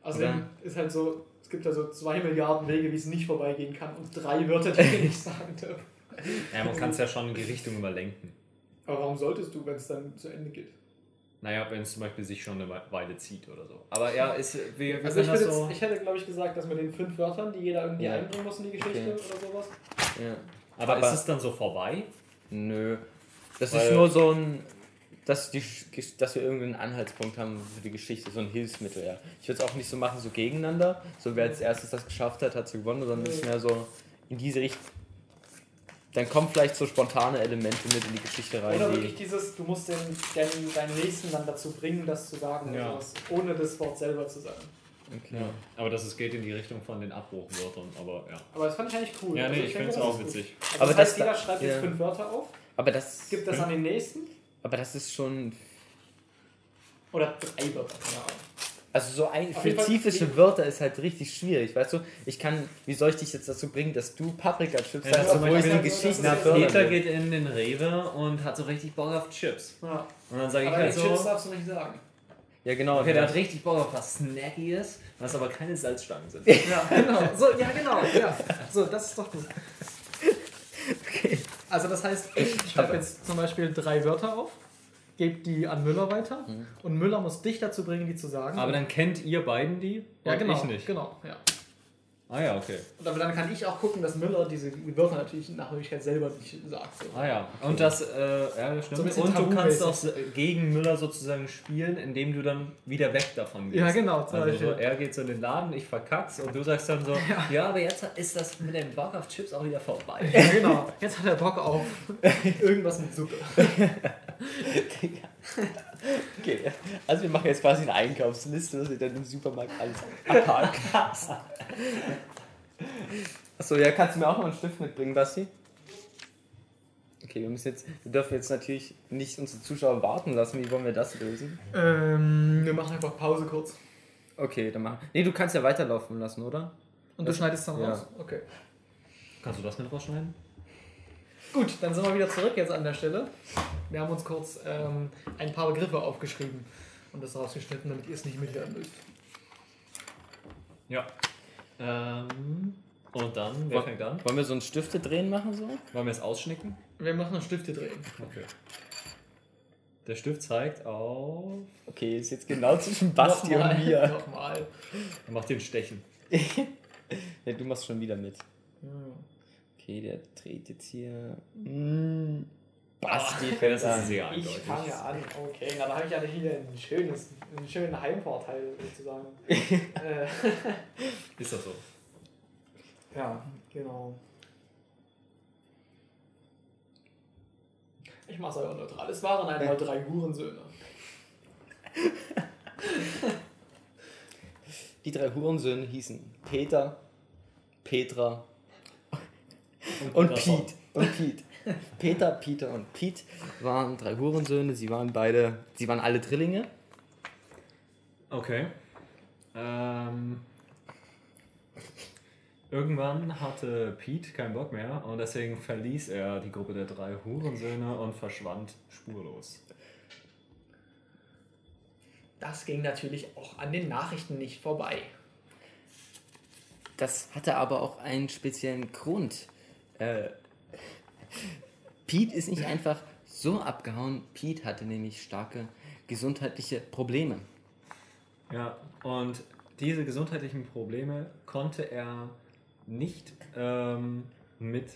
Also ist halt so, es gibt also zwei Milliarden Wege, wie es nicht vorbeigehen kann und drei Wörter, die ich nicht sagen darf. Ja, man kann es ja schon in die Richtung überlenken. Aber warum solltest du, wenn es dann zu Ende geht? Naja, wenn es zum Beispiel sich schon eine Weile zieht oder so. Aber ja, ist, wir, wir also ich, so ich hätte, glaube ich, gesagt, dass mit den fünf Wörtern, die jeder irgendwie ja. einbringen muss in die Geschichte okay. oder sowas. Ja. Aber, Aber ist es dann so vorbei? Nö. Das Weil ist nur so ein dass, die, dass wir irgendeinen Anhaltspunkt haben für die Geschichte, so ein Hilfsmittel, ja. Ich würde es auch nicht so machen, so gegeneinander, so wer als erstes das geschafft hat, hat so gewonnen, sondern es ist mehr so in diese Richtung. Dann kommen vielleicht so spontane Elemente mit in die Geschichte rein. Oder wirklich dieses, du musst den, den, deinen Nächsten dann dazu bringen, das zu sagen, ja. sowas, ohne das Wort selber zu sagen. Okay. Ja. Aber das ist, geht in die Richtung von den Abbruchwörtern, aber ja. Aber das fand ich eigentlich cool. Ja, Also nee, ich denke, finde es auch witzig. Also Aber das heißt, das- jeder schreibt jetzt ja. fünf Wörter auf, Aber das, gibt das an den nächsten aber das ist schon, oder drei Wörter, keine Ahnung. also so ein Auf spezifische Wörter ist halt richtig schwierig, weißt du? Ich kann, wie soll ich dich jetzt dazu bringen, dass du Paprika-Chips Ja, sagst, zum obwohl ich das Geschichte ja fördern Peter geht in den Rewe und hat so richtig Bock auf Chips. Ja. Und dann sage ich halt die Chips so, darfst du nicht sagen. Ja, genau. okay, der hat richtig Bock auf was Snackiges, was aber keine Salzstangen sind. Ja, genau. So, ja, genau. Ja. So, das ist doch gut. Okay. Also das heißt, ich schreibe jetzt zum Beispiel drei Wörter auf, gebe die an Müller weiter und Müller muss dich dazu bringen, die zu sagen. Aber dann kennt ihr beiden die ja, und genau, ich nicht. Genau, ja. Ah ja, okay. Und aber dann kann ich auch gucken, dass Müller diese Wörter natürlich nach Möglichkeit selber nicht sagt. So. Ah ja. Und das, äh, ja, So stimmt. bisschen und du kannst auch so- gegen Müller sozusagen spielen, indem du dann wieder weg davon gehst. Ja, genau, zum Also so, er geht so in den Laden, ich verkack's und du sagst dann so, ja, aber jetzt ist das mit dem Bock auf Chips auch wieder vorbei. Ja, genau. Jetzt hat er Bock auf irgendwas mit Suppe. Okay, also wir machen jetzt quasi eine Einkaufsliste, dass wir dann im Supermarkt alles abhaken. Achso, ja, kannst du mir auch noch einen Stift mitbringen, Basti? Okay, wir müssen jetzt, wir dürfen jetzt natürlich nicht unsere Zuschauer warten lassen. Wie wollen wir das lösen? Ähm, wir machen einfach Pause kurz. Okay, dann machen. Nee, du kannst ja weiterlaufen lassen, oder? Und du Das- schneidest dann ja. raus? Okay. Kannst du das mit rausschneiden? Gut, dann sind wir wieder zurück jetzt an der Stelle. Wir haben uns kurz ähm, ein paar Begriffe aufgeschrieben und das rausgeschnitten, damit ihr es nicht mithören müsst. Ja. Ähm, und dann, wer fängt an? Wollen wir so ein Stifte drehen machen so? Wollen wir es ausschnicken? Wir machen einen Stifte drehen. Okay. Der Stift zeigt auf. Okay, ist jetzt genau zwischen Basti Nochmal, und mir. Nochmal. Er macht den Stechen. Ja, du machst schon wieder mit. Okay, der dreht jetzt hier. Mm, Basti das an. ist sehr Ich eindeutig. fange an. Okay, dann habe ich ja hier ein schönes, einen schönen Heimvorteil sozusagen. äh, Ist das so? ja, genau. Ich mache es aber neutral. Es waren einmal drei Hurensöhne. Die drei Hurensöhne hießen Peter, Petra und Peter Piet. Und Piet. Peter, Peter und Piet waren drei Hurensöhne. Sie waren beide, sie waren alle Drillinge. Okay. Ähm, irgendwann hatte Pete keinen Bock mehr und deswegen verließ er die Gruppe der drei Hurensöhne und verschwand spurlos. Das ging natürlich auch an den Nachrichten nicht vorbei. Das hatte aber auch einen speziellen Grund. Äh, Pete ist nicht einfach so abgehauen. Pete hatte nämlich starke gesundheitliche Probleme. Ja, und diese gesundheitlichen Probleme konnte er nicht ähm, mit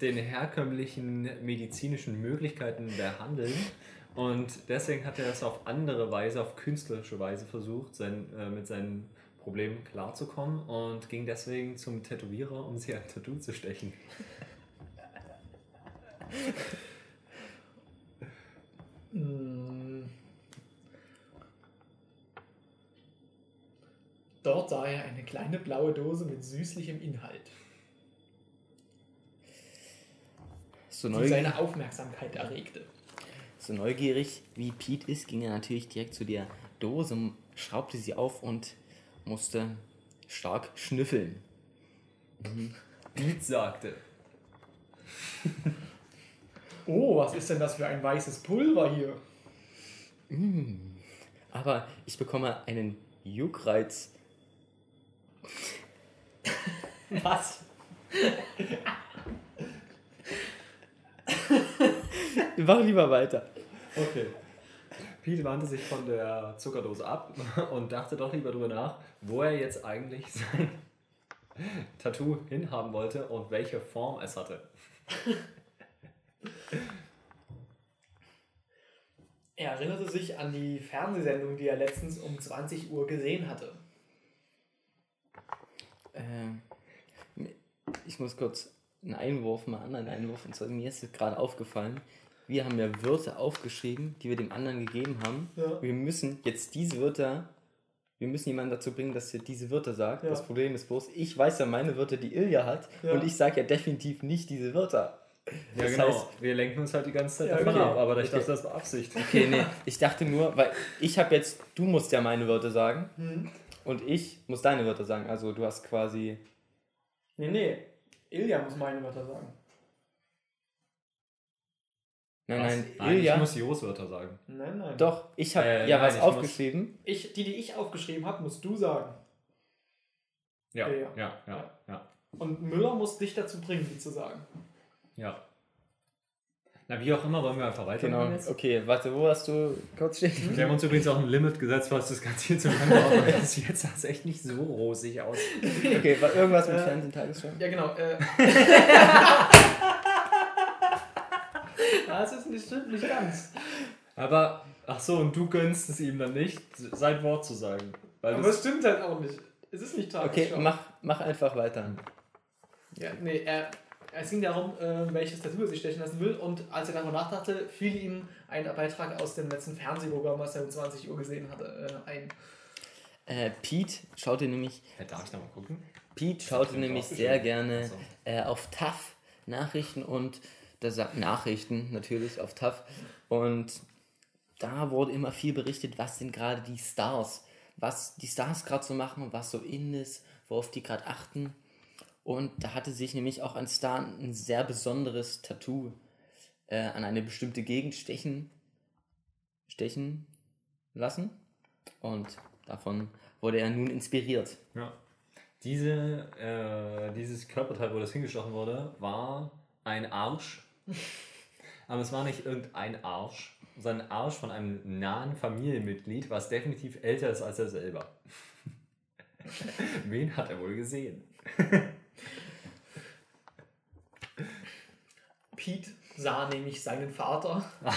den herkömmlichen medizinischen Möglichkeiten behandeln. Und deswegen hat er es auf andere Weise, auf künstlerische Weise versucht, sein, äh, mit seinen Problemen klarzukommen und ging deswegen zum Tätowierer, um sie ein Tattoo zu stechen. Mm. Dort sah er eine kleine blaue Dose mit süßlichem Inhalt, So die neugierig, seine Aufmerksamkeit erregte. so neugierig wie Pete ist, ging er natürlich direkt zu der Dose, schraubte sie auf und musste stark schnüffeln. Pete sagte, Oh, was ist denn das für ein weißes Pulver hier? Aber ich bekomme einen Juckreiz. Was? Mach lieber weiter. Okay. Pete wandte sich von der Zuckerdose ab und dachte doch lieber drüber nach, wo er jetzt eigentlich sein Tattoo hinhaben wollte und welche Form es hatte. Er erinnerte sich an die Fernsehsendung, die er letztens um 20 Uhr gesehen hatte. Äh, ich muss kurz einen Einwurf machen, einen Einwurf. Und zwar, mir ist gerade aufgefallen, wir haben ja Wörter aufgeschrieben, die wir dem anderen gegeben haben. Ja. Wir müssen jetzt diese Wörter wir müssen jemanden dazu bringen, dass er diese Wörter sagt. Ja. Das Problem ist bloß, ich weiß ja meine Wörter, die Ilja hat, Ja. und ich sage ja definitiv nicht diese Wörter. Ja, Das genau. heißt- wir lenken uns halt die ganze Zeit Ja, davon okay. ab, aber ich Okay. dachte, das war Absicht. Okay, nee, ich dachte nur, weil ich habe jetzt, du musst ja meine Wörter sagen Hm. und ich muss deine Wörter sagen. Also du hast quasi. Nee, nee. Ilja muss meine Wörter sagen. Nein, Was? nein, Ilja. ich muss Jos Wörter sagen. Nein, nein. Doch, ich habe Äh, ja nein, was ich muss- aufgeschrieben. Ich, die, die ich aufgeschrieben habe, musst du sagen. Ja, Ja, ja, ja. ja. Und Müller muss dich dazu bringen, die zu sagen. ja. Na, wie auch immer, wollen wir einfach weitermachen Genau. jetzt? Okay, warte, wo hast du kurz stehen? Wir haben uns übrigens auch ein Limit gesetzt, was das Ganze hier zu lang war, das jetzt sah es echt nicht so rosig aus. Okay, war irgendwas mit Äh, Fernsehen, Tagesschau? Ja, genau. Äh. das ist nicht, stimmt nicht ganz. Aber, ach so, und du gönnst es ihm dann nicht, sein Wort zu sagen. Weil Aber das, es stimmt halt auch nicht. Es ist nicht Okay, Tagesschau. mach, mach einfach weiter. Ja, nee, er, es ging darum, äh, welches Tattoo er sich stechen lassen will. Und als er darüber nachdachte, fiel ihm ein Beitrag aus dem letzten Fernsehprogramm, was er um 20 Uhr gesehen hatte, äh, ein. Äh, Pete schaute nämlich, Ja, darf ich da mal gucken? Pete schaute nämlich sehr gerne so. äh, auf TAF Nachrichten und da sagt Nachrichten natürlich auf TAF und da wurde immer viel berichtet, was sind gerade die Stars, was die Stars gerade so machen was so in ist, worauf die gerade achten. Und da hatte sich nämlich auch ein Star ein sehr besonderes Tattoo äh, an eine bestimmte Gegend stechen, stechen lassen. Und davon wurde er nun inspiriert. Ja. Diese, äh, dieses Körperteil, wo das hingestochen wurde, war ein Arsch. Aber es war nicht irgendein Arsch, sondern Arsch von einem nahen Familienmitglied, was definitiv älter ist als er selber. Wen hat er wohl gesehen? Pete sah nämlich seinen Vater,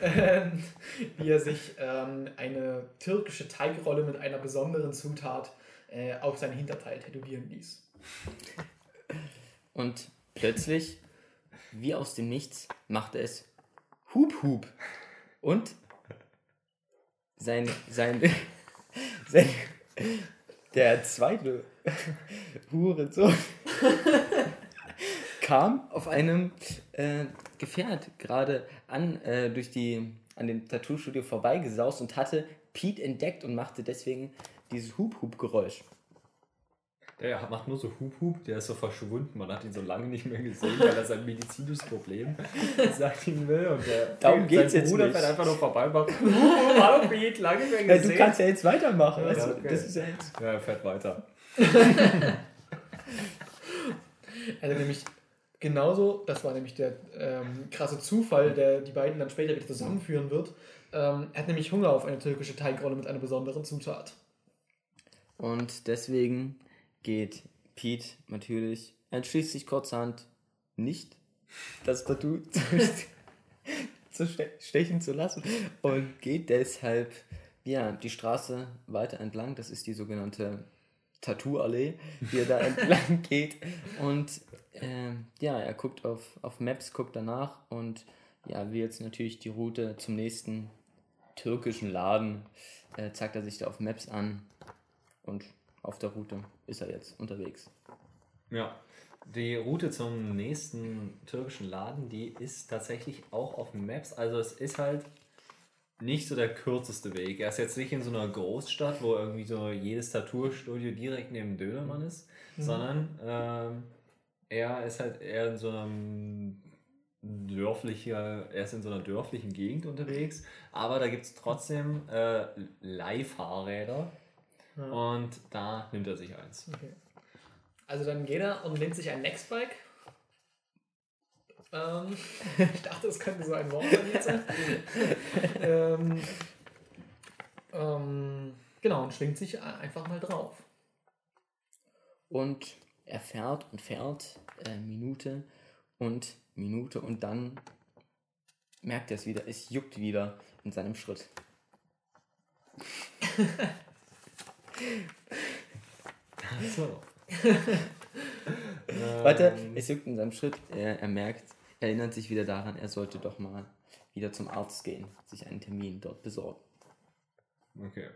ähm, wie er sich ähm, eine türkische Teigrolle mit einer besonderen Zutat äh, auf sein Hinterteil tätowieren ließ. Und plötzlich, wie aus dem Nichts, machte es Hup Hup. Und sein, sein, sein der zweite Hurensohn kam auf einem äh, Gefährt gerade an, äh, durch die, an dem Tattoo-Studio vorbeigesaust und hatte Pete entdeckt und machte deswegen dieses Hup-Hup-Geräusch. Der macht nur so Hup Hup, der ist so verschwunden. Man hat ihn so lange nicht mehr gesehen, weil er sein medizinisches Problem sagt ihm will. Und der, Darum geht's sein jetzt Bruder nicht. fährt einfach nur vorbei und macht Hup Hup, hallo Pete, lange nicht mehr Ja, gesehen. du kannst ja jetzt weitermachen. Ja, weißt du? okay. Das ist ja jetzt. ja, er fährt weiter. Also nämlich genauso, das war nämlich der ähm, krasse Zufall, der die beiden dann später wieder zusammenführen wird. Ähm, er hat nämlich Hunger auf eine türkische Teigrolle mit einer besonderen Zutat. Und deswegen geht Pete natürlich, entschließt sich kurzerhand nicht, das Tattoo zu, zu ste- stechen zu lassen und geht deshalb ja, die Straße weiter entlang. Das ist die sogenannte Tattoo-Allee, die er da entlang geht. Und ähm, ja, er guckt auf, auf Maps, guckt danach und ja, will jetzt natürlich die Route zum nächsten türkischen Laden, äh, zeigt er sich da auf Maps an und auf der Route ist er jetzt unterwegs. Ja. Die Route zum nächsten türkischen Laden, die ist tatsächlich auch auf Maps. Also es ist halt nicht so der kürzeste Weg. Er ist jetzt nicht in so einer Großstadt, wo irgendwie so jedes Tattoo-Studio direkt neben dem Dönermann ist, sondern ähm, er ist halt eher in so einem dörflicher, er ist in so einer dörflichen Gegend unterwegs, aber da gibt es trotzdem äh, Leihfahrräder Ja. und da nimmt er sich eins. Okay. Also dann geht er und nimmt sich ein Nextbike. Ähm, ich dachte, es könnte so ein Wort sein jetzt. ähm, ähm, genau, und schwingt sich einfach mal drauf. Und er fährt und fährt äh, Minute und Minute und dann merkt er es wieder, es juckt wieder in seinem Schritt. So. Warte, Ähm, es juckt in seinem Schritt, er, er merkt, er erinnert sich wieder daran, er sollte doch mal wieder zum Arzt gehen, sich einen Termin dort besorgen. Okay.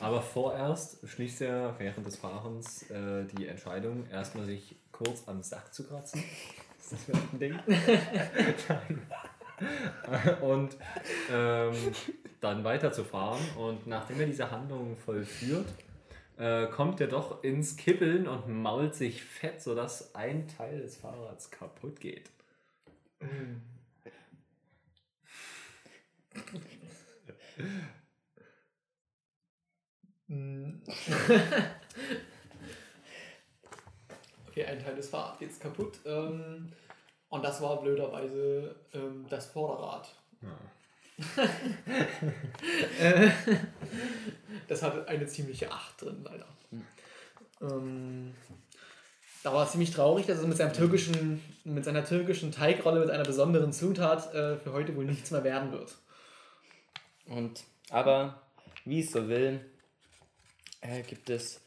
Aber vorerst schließt er während des Fahrens äh, die Entscheidung, erstmal sich kurz am Sack zu kratzen. Ist das vielleicht ein Ding? Und ähm, dann weiterzufahren. Und nachdem er diese Handlung vollführt, äh, kommt er doch ins Kippeln und mault sich fett, sodass ein Teil des Fahrrads kaputt geht. Okay, ein Teil des Fahrrads jetzt kaputt. Ähm, und das war blöderweise ähm, das Vorderrad. Ja. Äh, das hatte eine ziemliche 8 drin, leider. Ähm, da war es ziemlich traurig, dass es mit, seinem türkischen, mit seiner türkischen Teigrolle mit einer besonderen Zutat äh, für heute wohl nichts mehr werden wird. Und, aber, wie es so will, äh, gibt es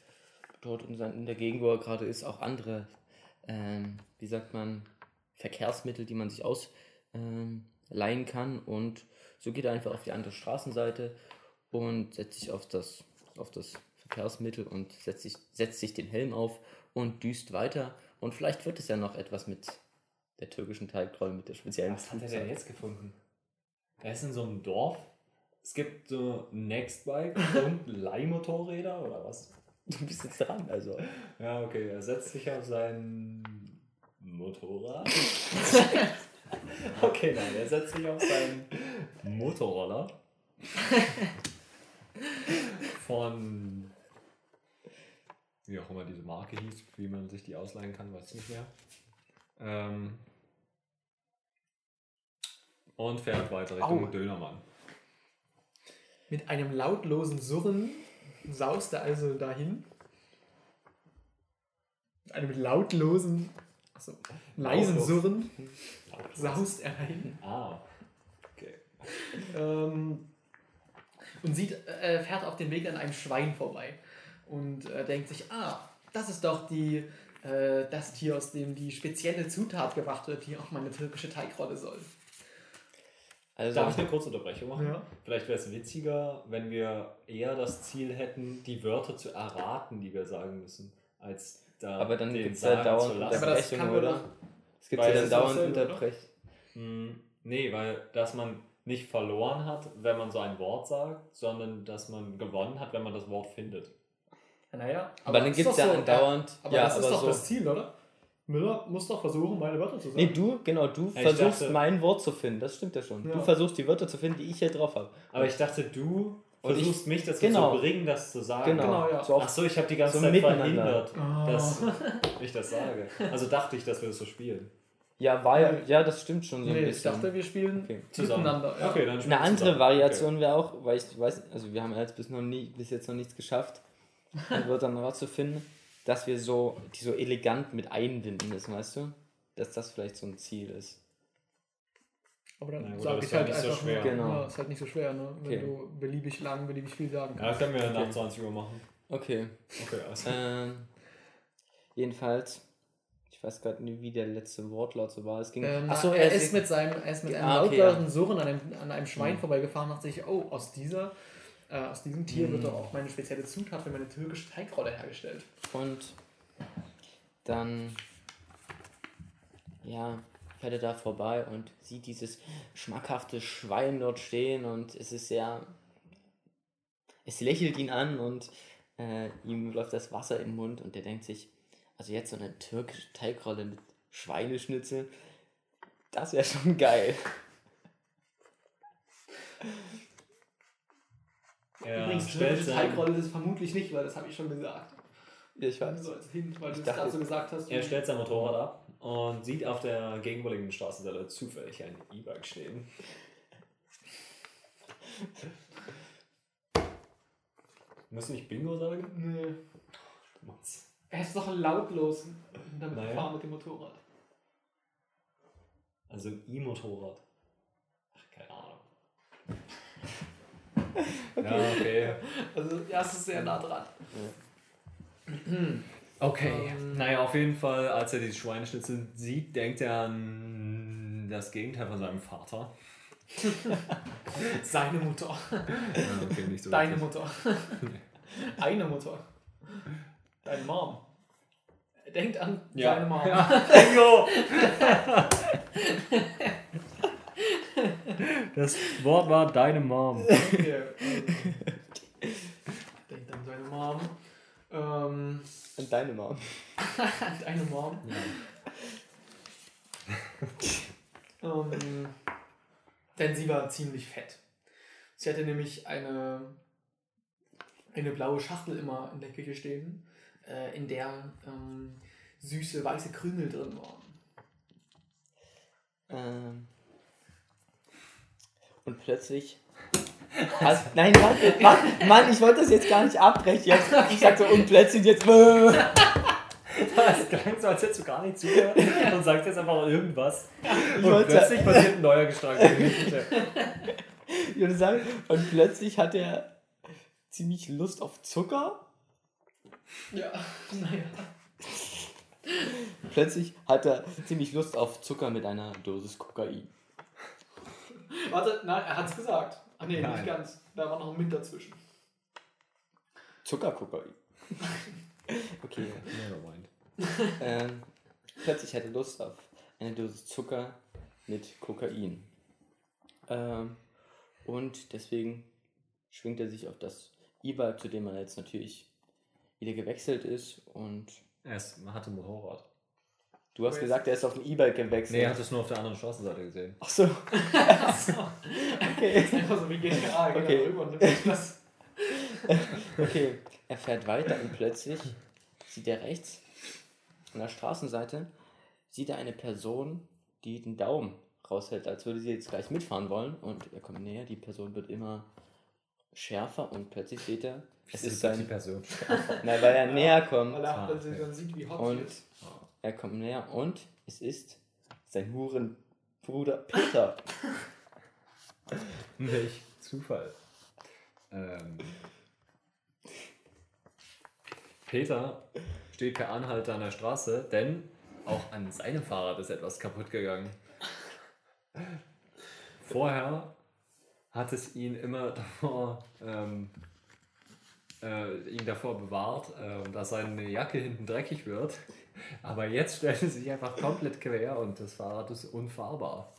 dort in, der Gegend, wo er gerade ist, auch andere, ähm, wie sagt man, Verkehrsmittel, die man sich ausleihen ähm, kann. Und so geht er einfach auf die andere Straßenseite und setzt sich auf das, auf das Verkehrsmittel und setzt sich, setzt sich den Helm auf und düst weiter. Und vielleicht wird es ja noch etwas mit der türkischen Teigrolle, mit der speziellen Was hat er denn jetzt gefunden? Er ist in so einem Dorf. Es gibt so Nextbike und Leihmotorräder oder was? Du bist jetzt dran, also. Ja, okay. Er setzt sich auf sein Motorrad. okay, nein, er setzt sich auf seinen Motorroller. Von wie auch immer diese Marke hieß, wie man sich die ausleihen kann, weiß ich nicht mehr. Ähm, und fährt weiter Richtung Au. Dönermann. Mit einem lautlosen Surren saust er also dahin. Mit einem lautlosen, also leisen. Surren saust er dahin. Ah. Ähm, und sieht, äh, fährt auf dem Weg an einem Schwein vorbei. Und äh, denkt sich, ah, das ist doch die, äh, das Tier, aus dem die spezielle Zutat gemacht wird, die auch meine türkische Teigrolle soll. Also, Darf ich eine kurze Unterbrechung machen? Ja. Vielleicht wäre es witziger, wenn wir eher das Ziel hätten, die Wörter zu erraten, die wir sagen müssen, als da Aber dann den gibt es ja sagen dauernd zu lassen. Aber das kann oder? Es gibt ja es dann ist dauernd dasselbe, oder? Unterbrech. Hm, nee, weil dass man nicht verloren hat, wenn man so ein Wort sagt, sondern dass man gewonnen hat, wenn man das Wort findet. Naja, Aber dann das gibt es ist ja so, andauernd. Aber ja, das ist aber doch so. das Ziel, oder? Müller muss doch versuchen, meine Wörter zu sagen. Nee, du, genau, du Ja, ich versuchst dachte- mein Wort zu finden, das stimmt ja schon. Ja. Du versuchst die Wörter zu finden, die ich hier drauf habe. Aber ich dachte, du Und ich- versuchst mich dazu genau. zu bringen, das zu sagen. Genau, Genau, ja. so Ach auf, so, ich habe die ganze so Zeit verhindert, Oh. dass ich das sage. Also dachte ich, dass wir das so spielen. Ja, war ja, ja, das stimmt schon so ein nee, ich bisschen. dachte, wir spielen Okay. Zusammen. miteinander. Ja. Okay, dann Eine wir andere zusammen. Variation wäre auch, weil ich weiß, also wir haben jetzt bis, noch nie, bis jetzt noch nichts geschafft, die Wörter noch zu finden, dass wir so, die so elegant mit einbinden müssen, weißt du? Dass das vielleicht so ein Ziel ist. Aber dann sage ich halt nicht so einfach schwer. nur, Genau. ja, ist halt nicht so schwer, ne? wenn Okay. du beliebig lang, beliebig viel sagen Okay. Ja, das kannst. können wir nach Okay. 20 Uhr machen. Okay. Okay, also. Ähm, jedenfalls, ich weiß gerade nicht, wie der letzte Wortlaut so war. Es ging. Ähm, Achso, er, ist mit seinem, er ist mit einem Ah, okay, lautlosen Surren an einem, an einem Schwein Hm. vorbeigefahren und dachte sich, oh, aus dieser, äh, aus diesem Tier Hm. wird doch auch meine spezielle Zutat für meine türkische Teigrolle hergestellt. Und dann, ja, fährt er da vorbei und sieht dieses schmackhafte Schwein dort stehen und es ist sehr, es lächelt ihn an und äh, ihm läuft das Wasser im Mund und der denkt sich, also jetzt so eine türkische Teigrolle mit Schweineschnitzel, das wäre schon geil. Er Übrigens, stellt türkische sein, Teigrolle ist es vermutlich nicht, weil das habe ich schon gesagt. Ja, ich weiß. So als Hint, weil du es dachte- gerade so gesagt hast. er stellt sein Motorrad ab und sieht auf der gegenüberliegenden Straßenseite zufällig ein E-Bike stehen. Du nicht Bingo sagen? Nee. Mats. Er ist doch lautlos damit Naja. gefahren mit dem Motorrad. Also ein E-Motorrad. Ach, keine Ahnung. Ja, okay. Also, ja, es ist sehr nah dran. Okay. Ähm. naja, auf jeden Fall, als er die Schweineschnitzel sieht, denkt er an das Gegenteil von seinem Vater. Seine Mutter. Ja, okay, so Deine wirklich. Mutter. Eine Mutter. Deine Mom. Denkt an Ja. seine Mom. Bingo! Das Wort war deine Mom. Okay, ähm, denkt an seine Mom. Ähm, Und deine Mom. an deine Mom. Ähm, denn sie war ziemlich fett. Sie hatte nämlich eine, eine blaue Schachtel immer in der Küche stehen, äh, in der ähm, süße weiße Krümel drin waren. Ähm. Und plötzlich. Also, nein, warte, warte, Mann, ich wollte das jetzt gar nicht abbrechen. Jetzt, ich sag so, und plötzlich jetzt. Das klang so, als hättest du gar nicht zugehört und sagst jetzt einfach irgendwas. Und wollte- plötzlich passiert ein neuer Gestank. Ich würde sagen, und plötzlich hat er ziemlich Lust auf Zucker. Ja, naja. Plötzlich hat er ziemlich Lust auf Zucker mit einer Dosis Kokain. Warte, nein, er hat's gesagt. Ah nee, Nein. nicht ganz. Da war noch ein Mint dazwischen. Zuckerkokain. Okay. Nevermind. Ähm, plötzlich hat er Lust auf eine Dosis Zucker mit Kokain. Ähm, und deswegen schwingt er sich auf das E-Bike, zu dem er jetzt natürlich wieder gewechselt ist. Und Er ist, man hatte ein Motorrad. du hast gesagt, er ist auf ein E-Bike gewechselt. Nee, er hat es nur auf der anderen Straßenseite gesehen. Ach so. Achso. Okay. Einfach so wie GTA, geht Okay. und nimmt das. Okay. Er fährt weiter und plötzlich sieht er rechts an der Straßenseite sieht er eine Person, die den Daumen raushält, als würde sie jetzt gleich mitfahren wollen. Und er kommt näher, die Person wird immer schärfer und plötzlich sieht er, es ist die sein. Person. Nein, weil er näher kommt. Weil er Ah, okay. dann sieht, wie hot Und ist. er kommt näher und es ist sein Hurenbruder Peter. Welch Zufall. Ähm, Peter steht per Anhalter an der Straße, denn auch an seinem Fahrrad ist etwas kaputt gegangen. Vorher hat es ihn immer davor, ähm, äh, ihn davor bewahrt, äh, dass seine Jacke hinten dreckig wird. Aber jetzt stellt es sich einfach komplett quer und das Fahrrad ist unfahrbar.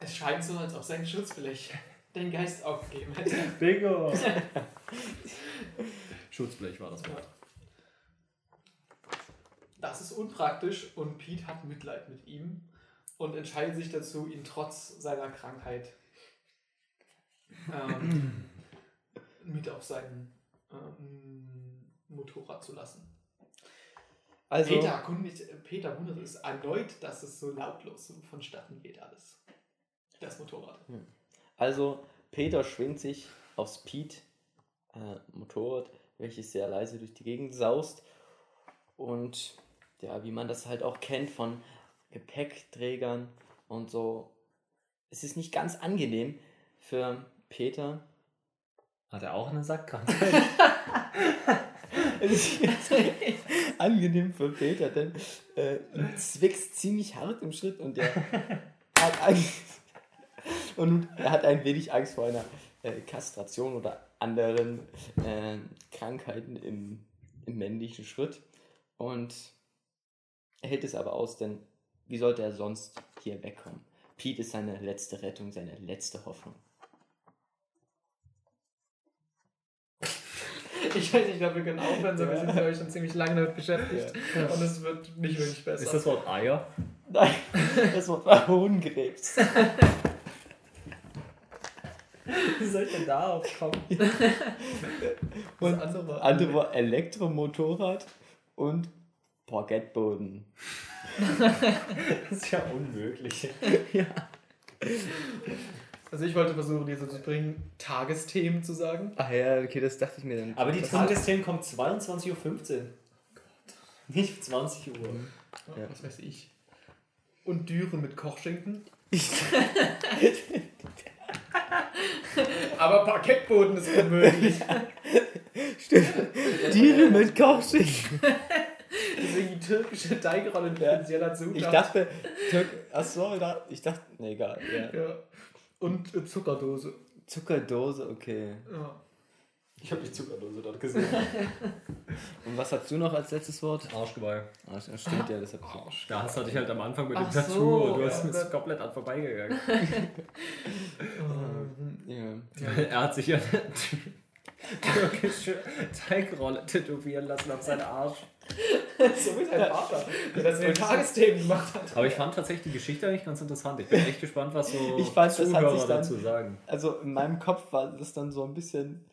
Es scheint so, als ob sein Schutzblech den Geist aufgegeben hätte. Bingo! Schutzblech war das Wort. Das ist unpraktisch und Pete hat Mitleid mit ihm und entscheidet sich dazu, ihn trotz seiner Krankheit ähm, mit auf sein ähm, Motorrad zu lassen. Also, Peter, erkundigt, Peter wundert es erneut, dass es so lautlos so vonstatten geht alles. Das Motorrad. also Peter schwingt sich auf Speed äh, Motorrad, welches sehr leise durch die Gegend saust. Und ja, wie man das halt auch kennt von Gepäckträgern und so. Es ist nicht ganz angenehm für Peter. Hat er auch eine Sackkrankheit? Es ist jetzt angenehm für Peter, denn äh, es wächst ziemlich hart im Schritt und er hat Angst. Und er hat ein wenig Angst vor einer äh, Kastration oder anderen äh, Krankheiten im, im männlichen Schritt. Und er hält es aber aus, denn wie sollte er sonst hier wegkommen? Pete ist seine letzte Rettung, seine letzte Hoffnung. Ich weiß nicht, ich glaube, wir können aufhören, so wir Ja. sind glaube ich schon ziemlich lange damit beschäftigt und es wird nicht wirklich besser. Ist das Wort Eier? Nein, das war Hodenkrebs. Wie soll ich denn darauf kommen? Und Das andere war- andere war Elektromotorrad und Parkettboden. Das ist ja unmöglich. Also ich wollte versuchen, dir so zu bringen, Tagesthemen zu sagen. Ach ja, okay, das dachte ich mir dann. Aber die Tagesthemen kommt 22.15 Uhr. Nicht 20 Uhr. Ja. Was weiß ich. Und Düre mit Kochschinken. Aber Parkettboden ist unmöglich. Stimmt. Tiere mit ist irgendwie türkische Teigrolle mit spezieller Zutat. Ich dachte, Türk. Achso, ich dachte. Nee, egal. Ja. Ja. Und äh, Zuckerdose. Zuckerdose, okay. Ja. Ich habe die Zuckerdose dort gesehen. Und was hast du noch als letztes Wort? Arschgeweih. Das stimmt ja, ich Arsch. Da hast du dich halt am Anfang mit dem Ach Tattoo so, und du hast ja, das- komplett an vorbeigegangen. Ähm, Ja. er hat sich ja eine türkische Teigrolle tätowieren lassen auf seinen Arsch. so wie sein Vater, der das in den Tagesthemen gemacht hat. Aber ich fand tatsächlich die Geschichte eigentlich ganz interessant. Ich bin echt gespannt, was so Ich hat Zuhörer dann- dazu sagen. Also in meinem Kopf war das dann so ein bisschen.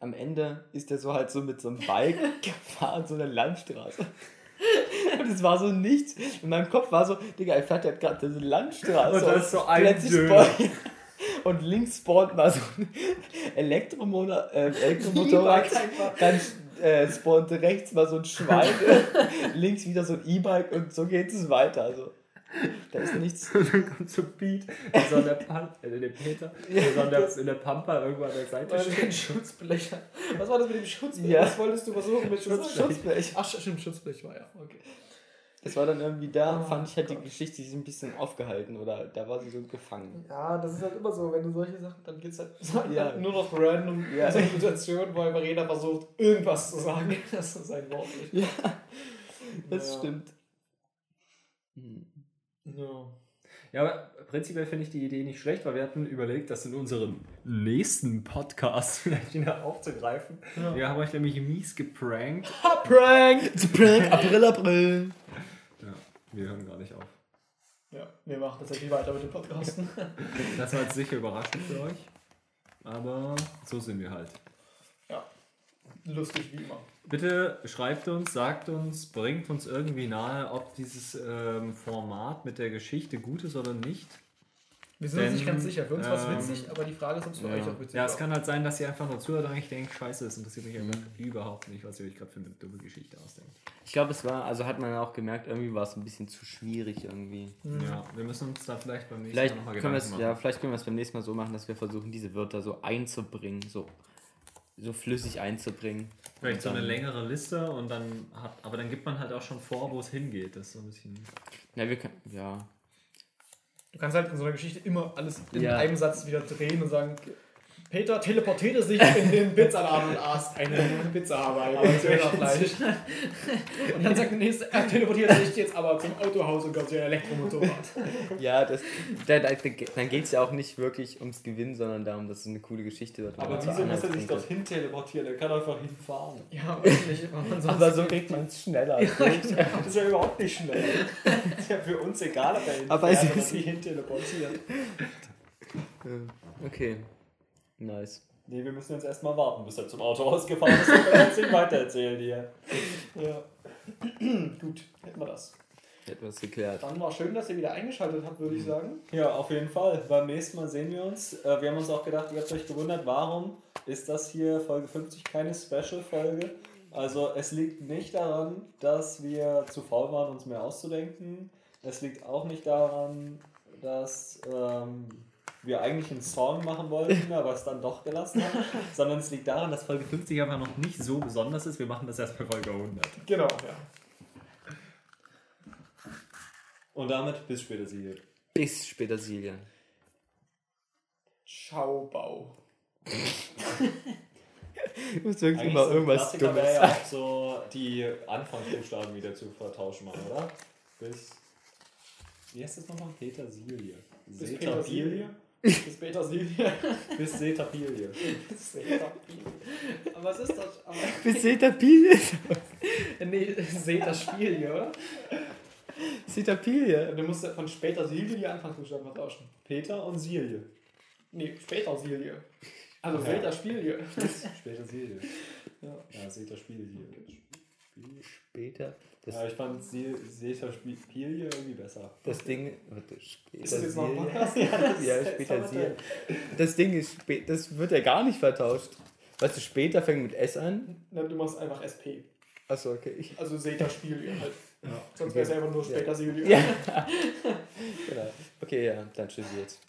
Am Ende ist er so halt so mit so einem Bike gefahren, so eine Landstraße. Und es war so nichts. In meinem Kopf war so, Digga, er fährt jetzt gerade diese Landstraße. Und da ist so ein Und links spawnt mal so ein Elektromotor, äh, Elektromotorrad. Dann äh, spawnt rechts mal so ein Schwein. links wieder so ein E-Bike und so geht es weiter. Also, da ist nichts. Und dann kommt so Pete, der so an der, Pan äh, der Peter, der so an der, in der Pampa irgendwo an der Seite steht. den Schutzblech. Was war das mit dem Schutzblech? Ja. Was wolltest du versuchen mit Schutzblech? Schutzblech. Ach, stimmt, Schutzblech war ja. Okay. Das war dann irgendwie da, Oh fand ich halt die Gott. Geschichte sich ein bisschen aufgehalten oder da war sie so gefangen. Ja, das ist halt immer so, wenn du solche Sachen, dann geht's halt so Ja. halt nur noch random Ja. in so eine Situation, wo einfach jeder versucht, irgendwas zu sagen. Das ist sein Wort nicht. Ja, das Ja. stimmt. Hm. Ja. Ja, aber prinzipiell finde ich die Idee nicht schlecht, weil wir hatten überlegt, das in unserem nächsten Podcast vielleicht wieder aufzugreifen. Ja. Wir haben euch nämlich mies geprankt. Ha, Prank! Prank! April, April! Wir hören gar nicht auf. ja, wir machen tatsächlich weiter mit dem Podcasten. Das war jetzt sicher überraschend für euch. Aber so sind wir halt. ja, lustig wie immer. Bitte schreibt uns, sagt uns, bringt uns irgendwie nahe, ob dieses ähm, Format mit der Geschichte gut ist oder nicht. Wir sind uns Denn, nicht ganz sicher. Für uns war es ähm, witzig, aber die Frage ist, ob es für ja. euch auch witzig Ja, es kann halt sein, dass ihr einfach nur zuhört und eigentlich denkt, scheiße, das interessiert mich einfach überhaupt nicht, was ihr euch gerade für eine dumme Geschichte ausdenkt. Ich glaube, es war, also hat man auch gemerkt, irgendwie war es ein bisschen zu schwierig irgendwie. Ja, wir müssen uns da vielleicht beim nächsten Vielleicht Mal nochmal können, wir Gedanken es, ja, vielleicht können wir es beim nächsten Mal so machen, dass wir versuchen, diese Wörter so einzubringen, so, so flüssig einzubringen. Vielleicht so eine längere Liste und dann hat, aber dann gibt man halt auch schon vor, wo es hingeht. Das ist so ein bisschen. Ja, wir können, ja. Du kannst halt in so einer Geschichte immer alles in Ja. einem Satz wieder drehen und sagen, Peter teleportierte sich in den Pizzaladen und aß eine Pizza Hawaii mit Dönerfleisch. Und dann sagt der nächste, er teleportiert sich jetzt aber zum Autohaus und kommt zu einem Elektromotorrad. Ja, das, da, da, dann geht es ja auch nicht wirklich ums Gewinnen, sondern darum, dass es eine coole Geschichte wird. Aber und wieso muss er sich dorthin teleportieren? Er kann einfach hinfahren. Ja, sonst Aber so kriegt man es schneller. Das ist ja überhaupt nicht schnell. Das ist ja für uns egal, ob er hinfährt Aber es oder ist- sich hin teleportiert. Okay, nice. Nee, wir müssen jetzt erstmal warten, bis er zum Autohaus gefahren ist und wir uns nicht weitererzählen hier. Ja. Gut, hätten wir das. Etwas geklärt. Dann war schön, dass ihr wieder eingeschaltet habt, würde ich sagen. Ja, auf jeden Fall. Beim nächsten Mal sehen wir uns. Äh, Wir haben uns auch gedacht, ihr habt euch gewundert, warum ist das hier Folge 50 keine Special-Folge? Also es liegt nicht daran, dass wir zu faul waren, uns mehr auszudenken. Es liegt auch nicht daran, dass ähm, wir eigentlich einen Song machen wollten, aber es dann doch gelassen haben, sondern es liegt daran, dass Folge 50 einfach noch nicht so besonders ist. Wir machen das erst bei Folge 100. Genau, ja. Und damit bis später, Siegel. Bis später. Ciao, Bau. Du musst wirklich Eigentlich immer so irgendwas Klassiker Dummes wäre ja sagen. auch so die Anfangsbuchstaben wieder zu vertauschen machen, oder? Bis. Wie heißt das nochmal? Petersilie. Bis Setapilie? Bis Petersilie. Bis Setapilie. Aber was ist das? Aber, Bis Setapilie. nee, hier, oder? Setapilie. Du musst von Petersilie die Anfangsbuchstaben vertauschen. Peter und Silie. Nee, Petersilie. Also Ja. Spiel hier. Später Silie. Ja. Ja, Setapilie. Später. Das, Ja, ich fand Sie- Setapilie irgendwie besser. das Ding. Warte, später Ist das jetzt noch ein. Podcast? Ja, das Ja, später Silja. Das Ding ist, das wird ja gar nicht vertauscht. Weißt du, später fängt mit S an. Na, du machst einfach SP. Achso, okay. Also Spiel hier halt. Ja. Sonst wäre es einfach nur Ja. Petersilie. Ja. genau. Okay, ja, dann tschüss jetzt.